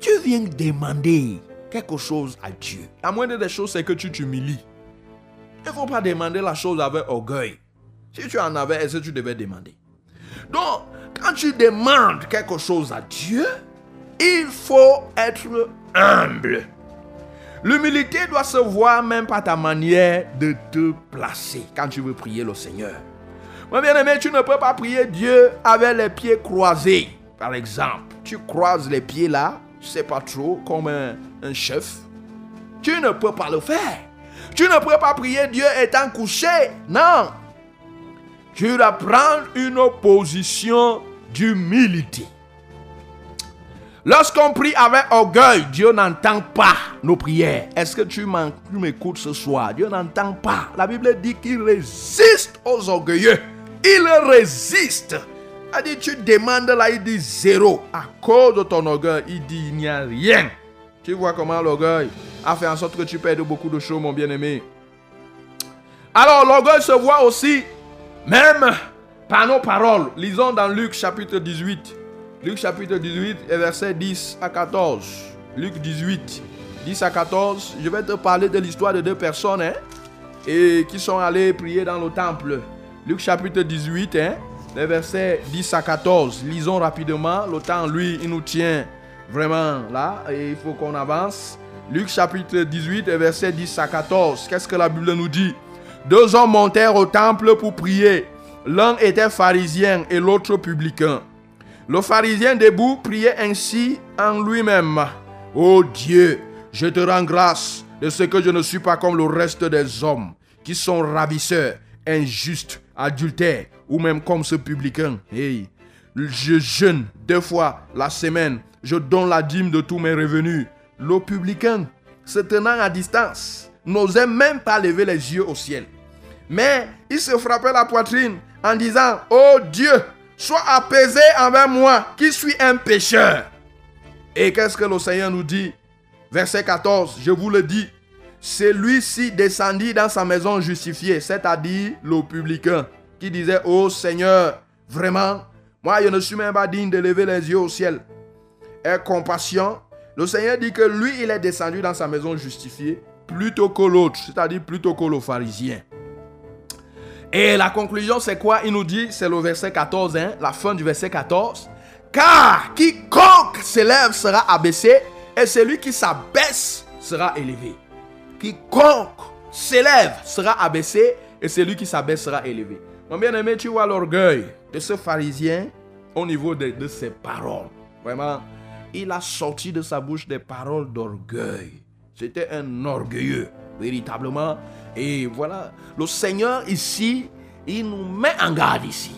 tu viens demander quelque chose à Dieu. La moindre des choses, c'est que tu t'humilies. Il ne faut pas demander la chose avec orgueil. Si tu en avais, est-ce que tu devais demander? Donc, quand tu demandes quelque chose à Dieu, il faut être humble. L'humilité doit se voir même par ta manière de te placer quand tu veux prier le Seigneur. Mon bien-aimé, tu ne peux pas prier Dieu avec les pieds croisés. Par exemple, tu croises les pieds là, je sais pas trop, comme un, un chef. Tu ne peux pas le faire. Tu ne peux pas prier Dieu étant couché. Non. Tu dois prendre une position d'humilité. Lorsqu'on prie avec orgueil, Dieu n'entend pas nos prières. Est-ce que tu m'écoutes ce soir? Dieu n'entend pas. La Bible dit qu'il résiste aux orgueilleux. Il résiste. Il dit, tu demandes là, il dit zéro. À cause de ton orgueil, il dit, il n'y a rien. Tu vois comment l'orgueil a fait en sorte que tu perdes beaucoup de choses, mon bien-aimé. Alors, l'orgueil se voit aussi, même par nos paroles. Lisons dans Luc chapitre 18. Luc chapitre 18 et verset 10 à 14. Luc 18, 10 à 14. Je vais te parler de l'histoire de deux personnes hein, et qui sont allées prier dans le temple. Luc chapitre 18, hein, versets 10 à 14. Lisons rapidement. Le temps, lui, il nous tient vraiment là et il faut qu'on avance. Luc chapitre 18 et verset 10 à 14. Qu'est-ce que la Bible nous dit? Deux hommes montèrent au temple pour prier. L'un était pharisien et l'autre publicain. Le pharisien debout priait ainsi en lui-même. Ô Dieu, je te rends grâce de ce que je ne suis pas comme le reste des hommes, qui sont ravisseurs, injustes, adultères, ou même comme ce publicain. Hey, je jeûne deux fois la semaine, je donne la dîme de tous mes revenus. Le publicain, se tenant à distance, n'osait même pas lever les yeux au ciel. Mais il se frappait la poitrine en disant, Oh Dieu, sois apaisé envers moi qui suis un pécheur. Et qu'est-ce que le Seigneur nous dit? Verset 14, je vous le dis, celui-ci descendit dans sa maison justifié, c'est-à-dire le publicain, qui disait, Oh Seigneur, vraiment, moi je ne suis même pas digne de lever les yeux au ciel. Et compassion, le Seigneur dit que lui, il est descendu dans sa maison justifiée plutôt que l'autre, c'est-à-dire plutôt que le pharisien. Et la conclusion, c'est quoi? Il nous dit, c'est le verset 14, hein, la fin du verset 14. Car quiconque s'élève sera abaissé, et celui qui s'abaisse sera élevé. Quiconque s'élève sera abaissé, et celui qui s'abaisse sera élevé. Mon bien-aimé, tu vois l'orgueil de ce pharisien au niveau de, de ses paroles. Vraiment, il a sorti de sa bouche des paroles d'orgueil. C'était un orgueilleux, véritablement. Et voilà, le Seigneur ici, il nous met en garde ici.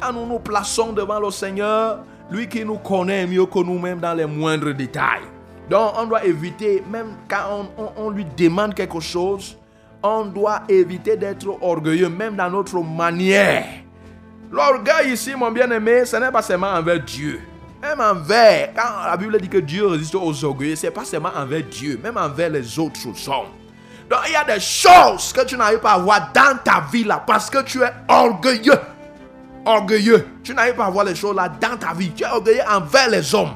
Quand nous nous plaçons devant le Seigneur, lui qui nous connaît mieux que nous-mêmes dans les moindres détails. Donc, on doit éviter, même quand on, on- on lui demande quelque chose, on doit éviter d'être orgueilleux, même dans notre manière. L'orgueil ici, mon bien-aimé, ce n'est pas seulement envers Dieu. Même envers, quand la Bible dit que Dieu résiste aux orgueilleux, ce n'est pas seulement envers Dieu, même envers les autres hommes. Donc il y a des choses que tu n'arrives pas à voir dans ta vie là, parce que tu es orgueilleux. Orgueilleux. Tu n'arrives pas à voir les choses là dans ta vie. Tu es orgueilleux envers les hommes.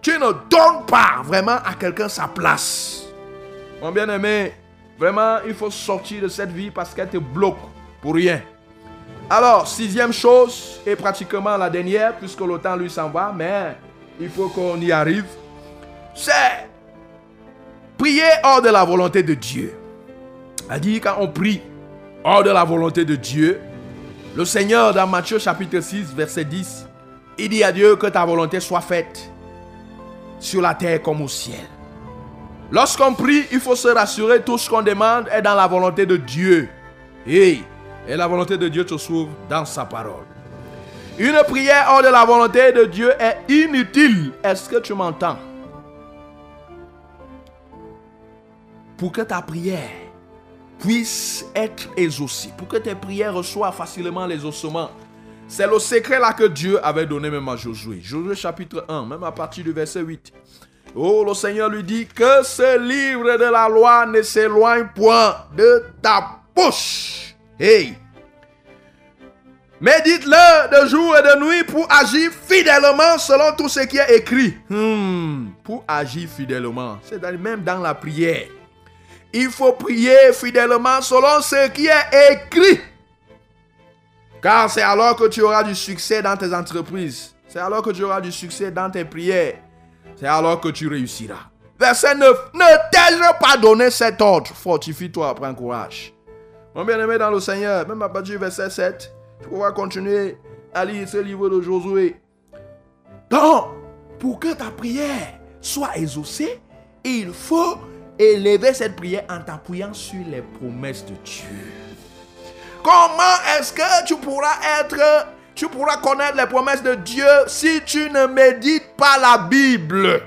Tu ne donnes pas vraiment à quelqu'un sa place. Mon bien-aimé, vraiment, il faut sortir de cette vie parce qu'elle te bloque pour rien. Alors, sixième chose, et pratiquement la dernière, puisque le temps lui s'en va, mais il faut qu'on y arrive, c'est prier hors de la volonté de Dieu. Dit quand on prie hors de la volonté de Dieu, le Seigneur dans Matthieu chapitre 6, verset 10, il dit à Dieu que ta volonté soit faite sur la terre comme au ciel. Lorsqu'on prie, il faut se rassurer, tout ce qu'on demande est dans la volonté de Dieu. Et, et la volonté de Dieu se trouve dans sa parole. Une prière hors de la volonté de Dieu est inutile. Est-ce que tu m'entends? Pour que ta prière puisse être exaucée, pour que tes prières reçoivent facilement les ossements, c'est le secret là que Dieu avait donné même à Josué. Josué chapitre 1, même à partir du verset 8. Oh, le Seigneur lui dit que ce livre de la loi ne s'éloigne point de ta bouche. Hey! Médite-le de jour et de nuit pour agir fidèlement selon tout ce qui est écrit. Hmm, pour agir fidèlement, c'est-à-dire même dans la prière. Il faut prier fidèlement selon ce qui est écrit. Car c'est alors que tu auras du succès dans tes entreprises. C'est alors que tu auras du succès dans tes prières. C'est alors que tu réussiras. Verset 9. Ne t'ai-je pas donné cet ordre? Fortifie-toi, prends courage. Mon bien-aimé dans le Seigneur, même à partir du verset 7, tu pourras continuer à lire ce livre de Josué. Donc, pour que ta prière soit exaucée, il faut élever cette prière en t'appuyant sur les promesses de Dieu. Comment est-ce que tu pourras être, tu pourras connaître les promesses de Dieu si tu ne médites pas la Bible?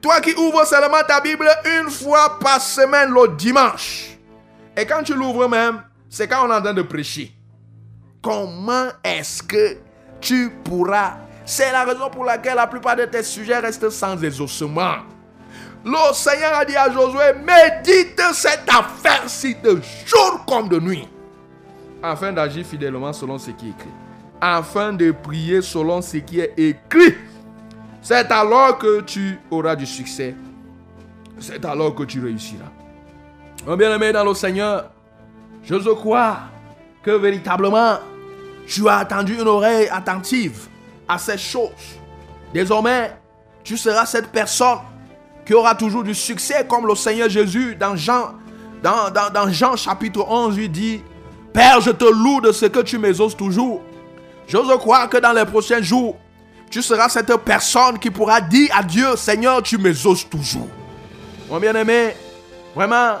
Toi qui ouvres seulement ta Bible une fois par semaine le dimanche. Et quand tu l'ouvres même, c'est quand on est en train de prêcher. Comment est-ce que tu pourras? C'est la raison pour laquelle la plupart de tes sujets restent sans exaucement. Le Seigneur a dit à Josué, médite cette affaire-ci de jour comme de nuit, afin d'agir fidèlement selon ce qui est écrit, afin de prier selon ce qui est écrit. C'est alors que tu auras du succès. C'est alors que tu réussiras. Mon bien-aimé dans le Seigneur, je crois que véritablement, tu as attendu une oreille attentive à ces choses. Désormais, tu seras cette personne qui aura toujours du succès comme le Seigneur Jésus dans Jean, dans, Jean chapitre 11 lui dit, Père, je te loue de ce que tu m'exauces toujours. J'ose croire que dans les prochains jours, tu seras cette personne qui pourra dire à Dieu, Seigneur, tu m'exauces toujours. Mon bien-aimé, vraiment,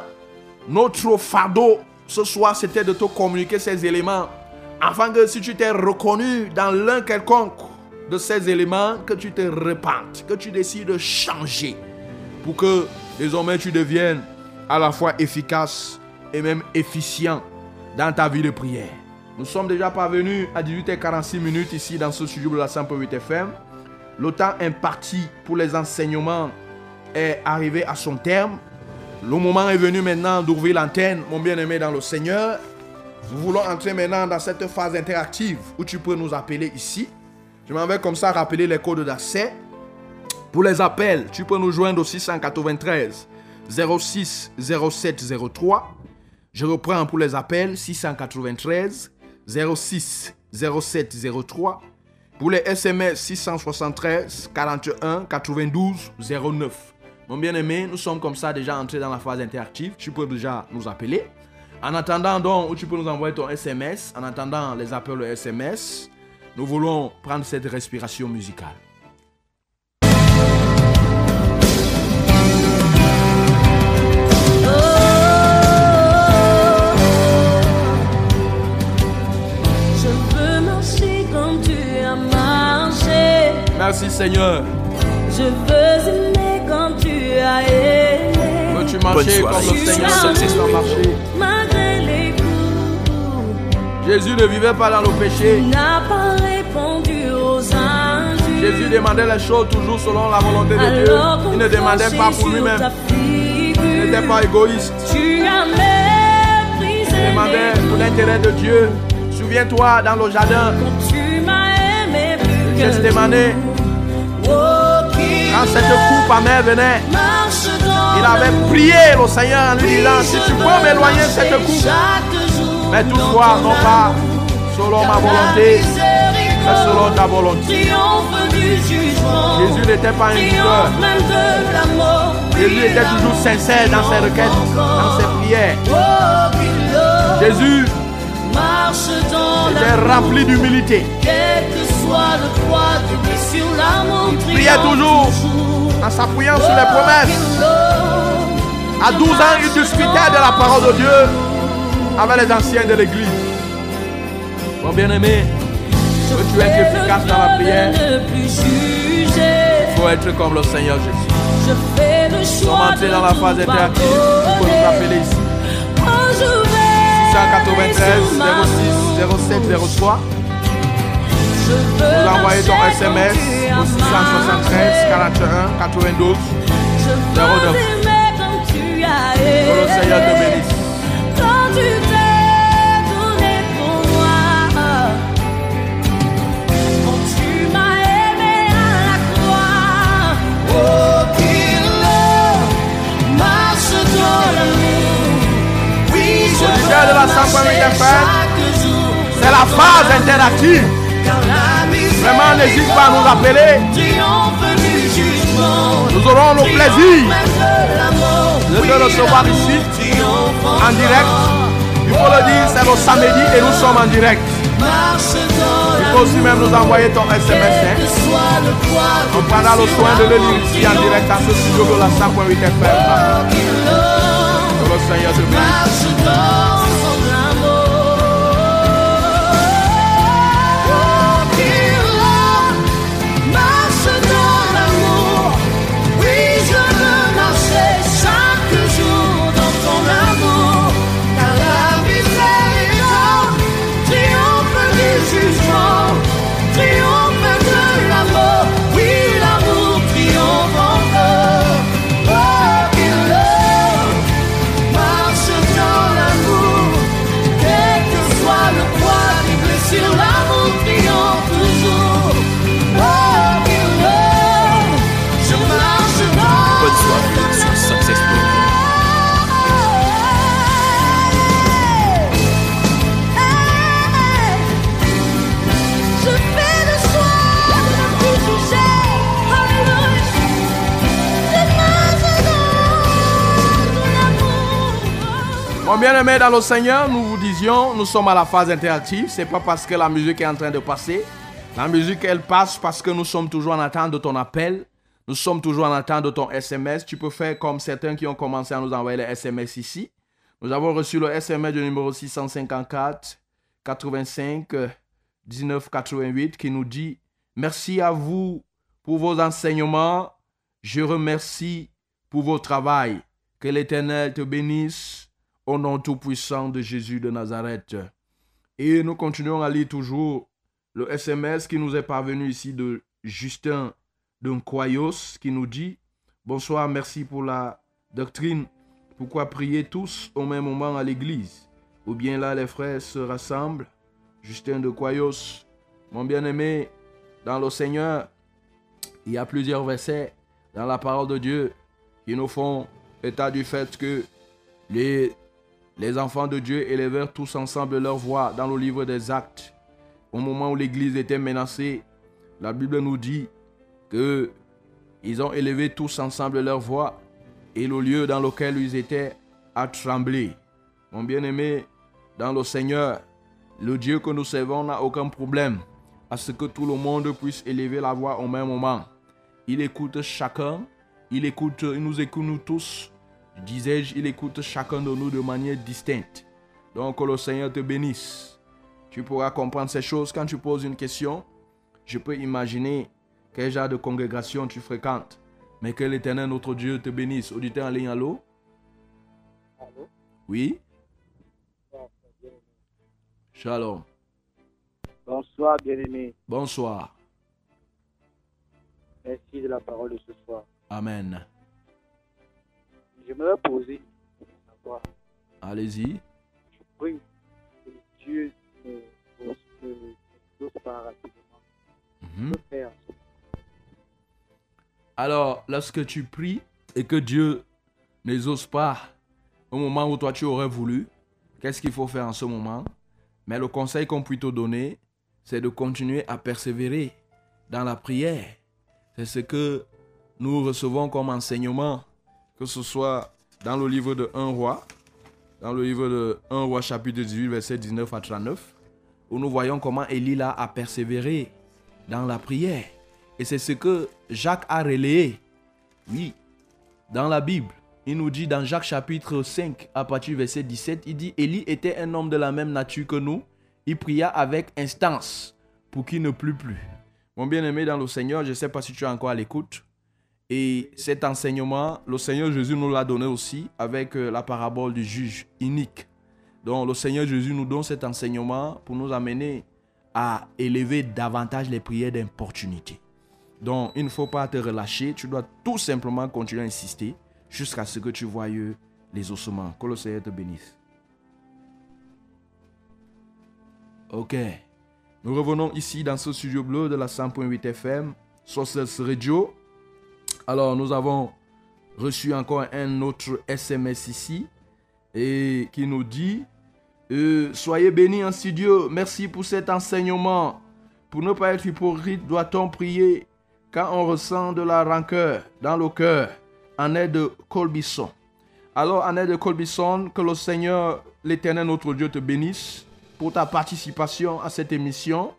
notre fardeau ce soir, c'était de te communiquer ces éléments. Afin que si tu t'es reconnu dans l'un quelconque de ces éléments, que tu te repentes, que tu décides de changer. Pour que désormais tu deviennes à la fois efficace et même efficient dans ta vie de prière. Nous sommes déjà parvenus à 18h46 minutes ici dans ce studio de la 100.8 FM. Le temps imparti pour les enseignements est arrivé à son terme. Le moment est venu maintenant d'ouvrir l'antenne, mon bien-aimé dans le Seigneur. Nous voulons entrer maintenant dans cette phase interactive où tu peux nous appeler ici. Je m'en vais comme ça rappeler les codes d'accès. Pour les appels, tu peux nous joindre au 693 06 07 03. Je reprends pour les appels 693 06 07 03. Pour les SMS 673 41 92 09. Mon bien-aimé, nous sommes comme ça déjà entrés dans la phase interactive. Tu peux déjà nous appeler. En attendant donc, tu peux nous envoyer ton SMS. En attendant les appels SMS, nous voulons prendre cette respiration musicale. Merci Seigneur. Je veux aimer quand tu as aimé. Veux-tu marcher comme le Seigneur a marché Malgré les coups. Jésus ne vivait pas dans le péché. Il n'a pas répondu aux injures. Jésus demandait les choses toujours selon la volonté de Dieu. Il ne demandait pas pour lui-même. Il n'était pas égoïste. Tu as méprisé. Il demandait pour l'intérêt de Dieu. Souviens-toi dans le jardin. Quand tu m'as aimé plus que Gethsemane. Quand cette coupe amère venait, il avait prié le Seigneur en lui disant Si tu peux m'éloigner de cette coupe, mais toutefois, non pas selon ma volonté, mais selon ta volonté. Jésus n'était pas un joueur. Jésus était toujours sincère dans ses requêtes, dans ses prières. Jésus était rempli d'humilité. Il priait toujours en s'appuyant sur les promesses. À 12 ans, il discutait de la parole de Dieu avec les anciens de l'église. Mon bien-aimé, veux-tu être efficace dans la prière? Il faut être comme le Seigneur Jésus. Nous sommes entrés dans la phase interactive. Tu nous rappeler ici. 693 06 07 03 vous envoyez ton SMS au 673 41 92 09. Que le Seigneur te bénisse. Quand tu t'es donné pour moi, quand tu m'as aimé à la croix, Auditeur de la 100.8 FM, c'est la phase interactive. Vraiment, n'hésite pas à nous appeler. Nous aurons le plaisir de te recevoir ici en direct. Il faut le dire, c'est le samedi et nous sommes en direct. Il faut aussi même nous envoyer ton SMS. On prendra le soin de le lire ici en direct à ce studio de la 100.8 FM. Que le Seigneur. Mon bien-aimé dans le Seigneur, nous vous disions, nous sommes à la phase interactive. C'est pas parce que la musique est en train de passer. La musique, elle passe parce que nous sommes toujours en attente de ton appel. Nous sommes toujours en attente de ton SMS. Tu peux faire comme certains qui ont commencé à nous envoyer les SMS ici. Nous avons reçu le SMS du numéro 654 85 19 88 qui nous dit Merci à vous pour vos enseignements. Je remercie pour vos travail. Que l'Éternel te bénisse au nom tout-puissant de Jésus de Nazareth. Et nous continuons à lire toujours le SMS qui nous est parvenu ici de Justin Dunquayos qui nous dit Bonsoir, merci pour la doctrine. Pourquoi prier tous au même moment à l'église? Ou bien là, les frères se rassemblent Justin de Quayos, mon bien-aimé, dans le Seigneur, il y a plusieurs versets dans la parole de Dieu qui nous font état du fait que les les enfants de Dieu élevèrent tous ensemble leur voix dans le livre des actes. Au moment où l'Église était menacée, la Bible nous dit que ils ont élevé tous ensemble leur voix et le lieu dans lequel ils étaient a tremblé. Mon bien-aimé, dans le Seigneur, le Dieu que nous servons n'a aucun problème à ce que tout le monde puisse élever la voix au même moment. Il écoute chacun, il écoute, il nous écoute nous tous Disais-je, il écoute chacun de nous de manière distincte. Donc que le Seigneur te bénisse. Tu pourras comprendre ces choses quand tu poses une question. Je peux imaginer quel genre de congrégation tu fréquentes. Mais que l'Éternel, notre Dieu, te bénisse. Auditeur en ligne, allô? Allô? Oui? Shalom. Bonsoir, bien-aimé. Bonsoir. Merci de la parole de ce soir. Amen. J'aimerais poser. Allez-y. Je prie que Dieu me n'ose pas rapidement. Mhm. Faire Alors, lorsque tu pries et que Dieu n'exauce pas au moment où toi tu aurais voulu, qu'est-ce qu'il faut faire en ce moment? Mais le conseil qu'on peut te donner, c'est de continuer à persévérer dans la prière. C'est ce que nous recevons comme enseignement, que ce soit dans le livre de 1 roi, dans le livre de 1 roi chapitre 18, verset 19 à 39, où nous voyons comment Élie a persévéré dans la prière. Et c'est ce que Jacques a relayé. Oui, dans la Bible, il nous dit dans Jacques chapitre 5, à partir du verset 17, il dit, Élie était un homme de la même nature que nous. Il pria avec instance pour qu'il ne plût plus. Mon bien-aimé dans le Seigneur, je ne sais pas si tu es encore à l'écoute. Et cet enseignement, le Seigneur Jésus nous l'a donné aussi avec euh, la parabole du juge inique. Donc le Seigneur Jésus nous donne cet enseignement pour nous amener à élever davantage les prières d'importunité. Donc il ne faut pas te relâcher, tu dois tout simplement continuer à insister jusqu'à ce que tu voies les ossements. Que le Seigneur te bénisse. Ok. Nous revenons ici dans ce studio bleu de la 100.8 FM, Sources Radio. Alors, nous avons reçu encore un autre SMS ici et qui nous dit euh, Soyez bénis en studio. Merci pour cet enseignement. Pour ne pas être hypocrite, doit-on prier quand on ressent de la rancœur dans le cœur? En aide de Colbisson. Alors, en aide de Colbisson, que le Seigneur, l'Éternel, notre Dieu, te bénisse pour ta participation à cette émission.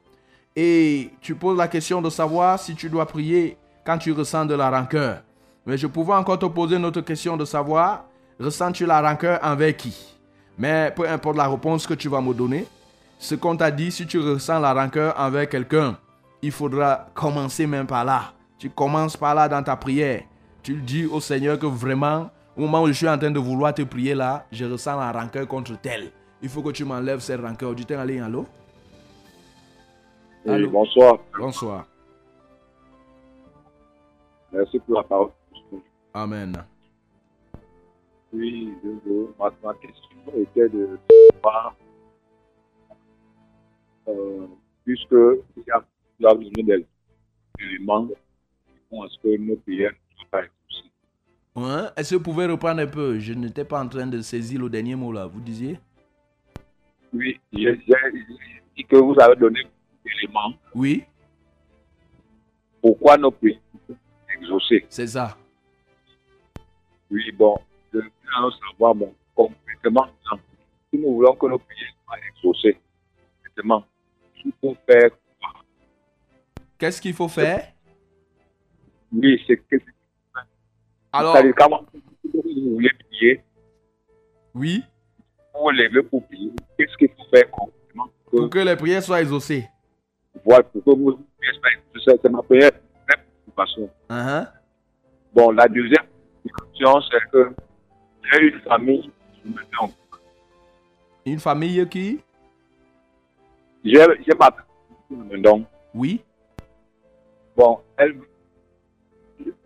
Et tu poses la question de savoir si tu dois prier quand tu ressens de la rancœur. Mais je pouvais encore te poser une autre question de savoir, ressens-tu la rancœur envers qui? Mais peu importe la réponse que tu vas me donner, ce qu'on t'a dit, si tu ressens la rancœur envers quelqu'un, il faudra commencer même par là. Tu commences par là dans ta prière. Tu dis au Seigneur que vraiment, au moment où je suis en train de vouloir te prier là, je ressens la rancœur contre tel. Il faut que tu m'enlèves cette rancœur. Du temps, allez, allô? Oui, Allô? bonsoir. Bonsoir. Merci pour la parole. Amen. Oui, je- ma, ma question était de savoir, euh, puisque il y a il y a besoin des éléments qui font à ce que nos prières ne soient pas exaucées. Ouais, Est-ce que vous pouvez reprendre un peu? Je n'étais pas en train de saisir le dernier mot là. Vous disiez? Oui, j'ai dit que vous avez donné des éléments Oui, pourquoi nos prières c'est ça. Oui, bon, je veux alors savoir, bon, concrètement, si nous voulons que nos prières soient exaucées, il faut faire Qu'est-ce qu'il faut faire? Oui, c'est que Alors, c'est-à-dire, quand vous voulez prier, oui, vous levez pour prier. Qu'est-ce qu'il faut faire concrètement pour pour que, que les prières soient exaucées. voilà, pour que vous soient exaucées C'est ma première Hein, Bon, la deuxième préoccupation, c'est que j'ai une famille qui me en Une famille qui? J'ai ma donc Oui. bon, elle,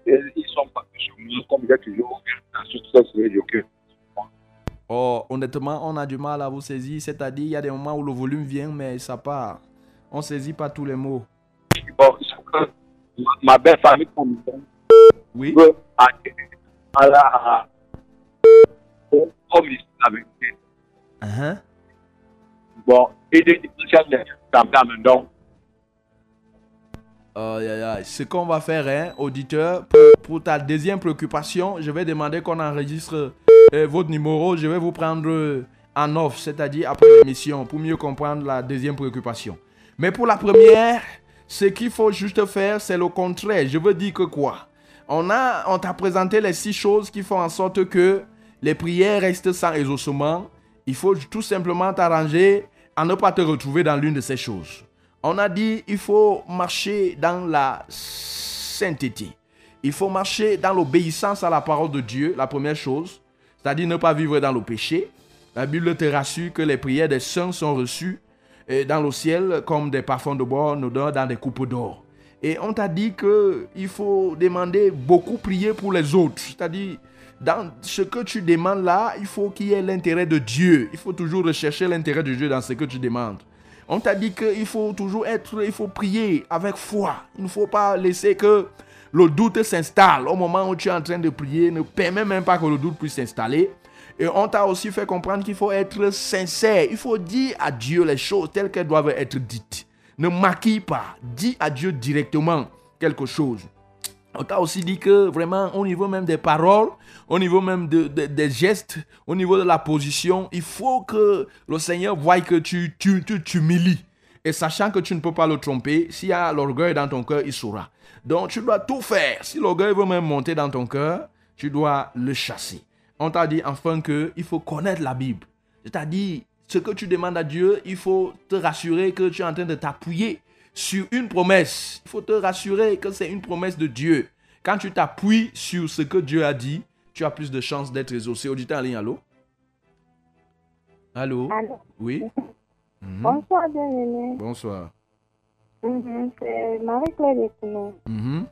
elle- ils sont pas moi comme j'ai toujours que Oh, honnêtement, on a du mal à vous saisir. C'est-à-dire, il y a des moments où le volume vient, mais ça part. On saisit pas tous les mots. bon, ma, belle famille comme Oui. peut aller à la commission avec elle. Hein? Bon, et des différentiels de donc Aïe, aïe, aïe. Ce qu'on va faire, hein, auditeur, pour, pour ta deuxième préoccupation, je vais demander qu'on enregistre euh, votre numéro. Je vais vous prendre euh, en off, c'est-à-dire après l'émission, pour mieux comprendre la deuxième préoccupation. Mais pour la première, ce qu'il faut juste faire, c'est le contraire. Je veux dire que quoi? On a, on t'a présenté les six choses qui font en sorte que les prières restent sans exaucement. Il faut tout simplement t'arranger à ne pas te retrouver dans l'une de ces choses. On a dit il faut marcher dans la sainteté. Il faut marcher dans l'obéissance à la parole de Dieu, la première chose. C'est-à-dire ne pas vivre dans le péché. La Bible te rassure que les prières des saints sont reçues dans le ciel comme des parfums de bois, nous donnent dans des coupes d'or. Et on t'a dit que il faut demander beaucoup prier pour les autres. C'est-à-dire, dans ce que tu demandes là, il faut qu'il y ait l'intérêt de Dieu. Il faut toujours rechercher l'intérêt de Dieu dans ce que tu demandes. On t'a dit qu'il faut toujours être, il faut prier avec foi. Il ne faut pas laisser que le doute s'installe au moment où tu es en train de prier. Ne permet même pas que le doute puisse s'installer. Et on t'a aussi fait comprendre qu'il faut être sincère. Il faut dire à Dieu les choses telles qu'elles doivent être dites. Ne maquille pas. Dis à Dieu directement quelque chose. On t'a aussi dit que vraiment, au niveau même des paroles, au niveau même de- de- des gestes, au niveau de la position, il faut que le Seigneur voie que tu- tu t'humilies. Et sachant que tu ne peux pas le tromper, s'il y a l'orgueil dans ton cœur, il saura. Donc tu dois tout faire. Si l'orgueil veut même monter dans ton cœur, tu dois le chasser. On t'a dit enfin que il faut connaître la Bible. C'est-à-dire, ce que tu demandes à Dieu, il faut te rassurer que tu es en train de t'appuyer sur une promesse. Il faut te rassurer que c'est une promesse de Dieu. Quand tu t'appuies sur ce que Dieu a dit, tu as plus de chances d'être exaucé. Auditeur en ligne, allô? Allô? Allô? Oui? Mhm. Bonsoir, bien-aimé. Bonsoir. Mhm, C'est Marie-Claire Descoumont. Mhm.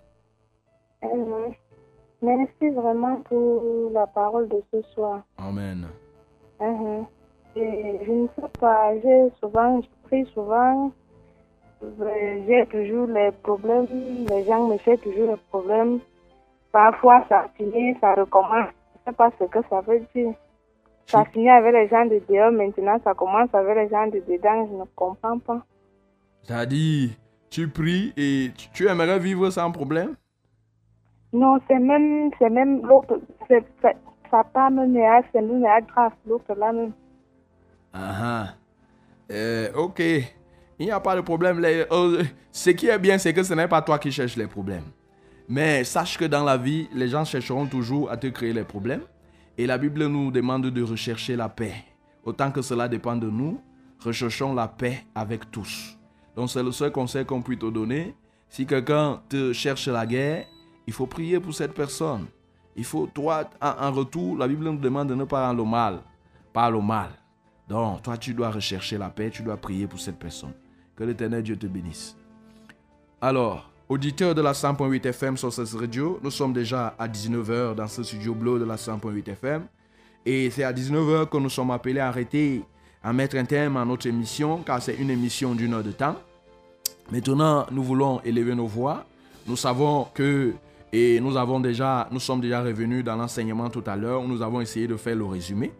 Merci vraiment pour la parole de ce soir. Amen. Mhm. Et je ne sais pas, j'ai souvent, je prie souvent, j'ai toujours les problèmes, les gens me font toujours les problèmes. Parfois, ça finit, ça recommence. Je ne sais pas ce que ça veut dire. Ça finit avec les gens de dehors, maintenant ça commence avec les gens de dedans, je ne comprends pas. C'est-à-dire, tu pries et tu aimerais vivre sans problème? Non, c'est même, c'est même l'autre, ça pas même c'est même grave, l'autre là même. Ah. Euh, ok. Il n'y a pas de problème. Euh, ce qui est bien, c'est que ce n'est pas toi qui cherches les problèmes. Mais sache que dans la vie, les gens chercheront toujours à te créer les problèmes. Et la Bible nous demande de rechercher la paix. Autant que cela dépend de nous, recherchons la paix avec tous. Donc c'est le seul conseil qu'on puisse te donner. Si quelqu'un te cherche la guerre, il faut prier pour cette personne. Il faut, toi, en, retour, la Bible nous demande de ne pas rendre le mal, pas le mal. Donc, toi, tu dois rechercher la paix, tu dois prier pour cette personne. Que l'éternel Dieu te bénisse. Alors, auditeurs de la 100.8 FM sur cette radio, nous sommes déjà à 19h dans ce studio bleu de la 100.8 FM. Et c'est à 19h que nous sommes appelés à arrêter, à mettre un terme à notre émission, car c'est une émission d'une heure de temps. Maintenant, nous voulons élever nos voix. Nous savons que, et nous avons déjà, nous sommes déjà revenus dans l'enseignement tout à l'heure, où nous avons essayé de faire le résumé.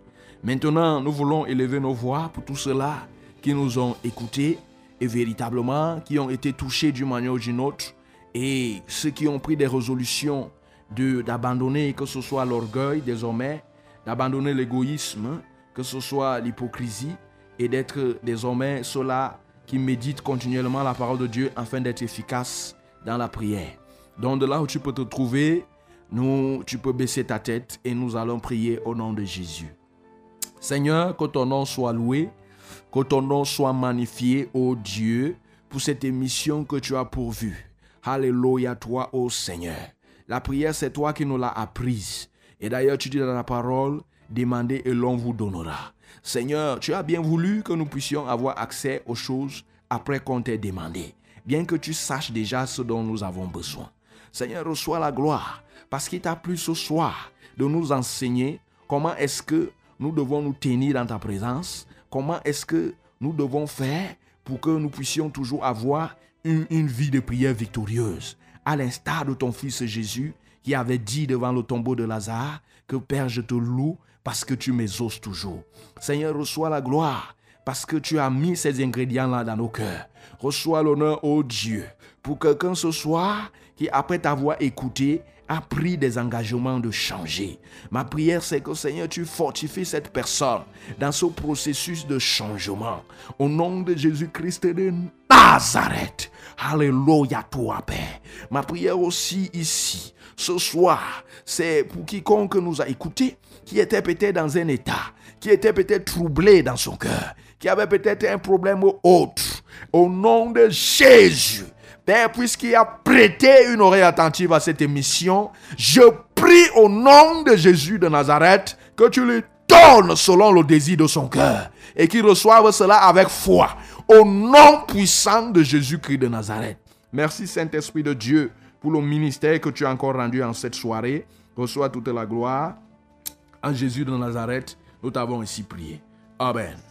Maintenant, nous voulons élever nos voix pour tous ceux-là qui nous ont écoutés et véritablement qui ont été touchés d'une manière ou d'une autre et ceux qui ont pris des résolutions d'abandonner, que ce soit l'orgueil désormais, d'abandonner l'égoïsme, que ce soit l'hypocrisie, et d'être désormais ceux-là qui méditent continuellement la parole de Dieu afin d'être efficaces dans la prière. Donc de là où tu peux te trouver, nous, tu peux baisser ta tête et nous allons prier au nom de Jésus. Seigneur, que ton nom soit loué, que ton nom soit magnifié, ô Dieu, pour cette émission que tu as pourvue. Alléluia toi, ô Seigneur. La prière, c'est toi qui nous l'as apprise. Et d'ailleurs, tu dis dans la parole, demandez et l'on vous donnera. Seigneur, tu as bien voulu que nous puissions avoir accès aux choses après qu'on t'ait demandé, bien que tu saches déjà ce dont nous avons besoin. Seigneur, reçois la gloire, parce qu'il t'a plu ce soir de nous enseigner comment est-ce que nous devons nous tenir dans ta présence, comment est-ce que nous devons faire pour que nous puissions toujours avoir une, vie de prière victorieuse, à l'instar de ton fils Jésus qui avait dit devant le tombeau de Lazare que Père, je te loue parce que tu m'exauces toujours. Seigneur, reçois la gloire parce que tu as mis ces ingrédients-là dans nos cœurs. Reçois l'honneur, ô Dieu, pour quelqu'un ce soir qui, après t'avoir écouté, a pris des engagements de changer. Ma prière, c'est que Seigneur, tu fortifies cette personne dans ce processus de changement. Au nom de Jésus-Christ de Nazareth. Alléluia, toi, Père. Ma prière aussi ici, ce soir, c'est pour quiconque nous a écoutés, qui était peut-être dans un état, qui était peut-être troublé dans son cœur, qui avait peut-être un problème autre. Au nom de Jésus, Puisqu'il a prêté une oreille attentive à cette émission, je prie au nom de Jésus de Nazareth que tu lui donnes selon le désir de son cœur et qu'il reçoive cela avec foi. Au nom puissant de Jésus-Christ de Nazareth. Merci Saint-Esprit de Dieu pour le ministère que tu as encore rendu en cette soirée. Reçois toute la gloire. En Jésus de Nazareth, nous t'avons ainsi prié. Amen.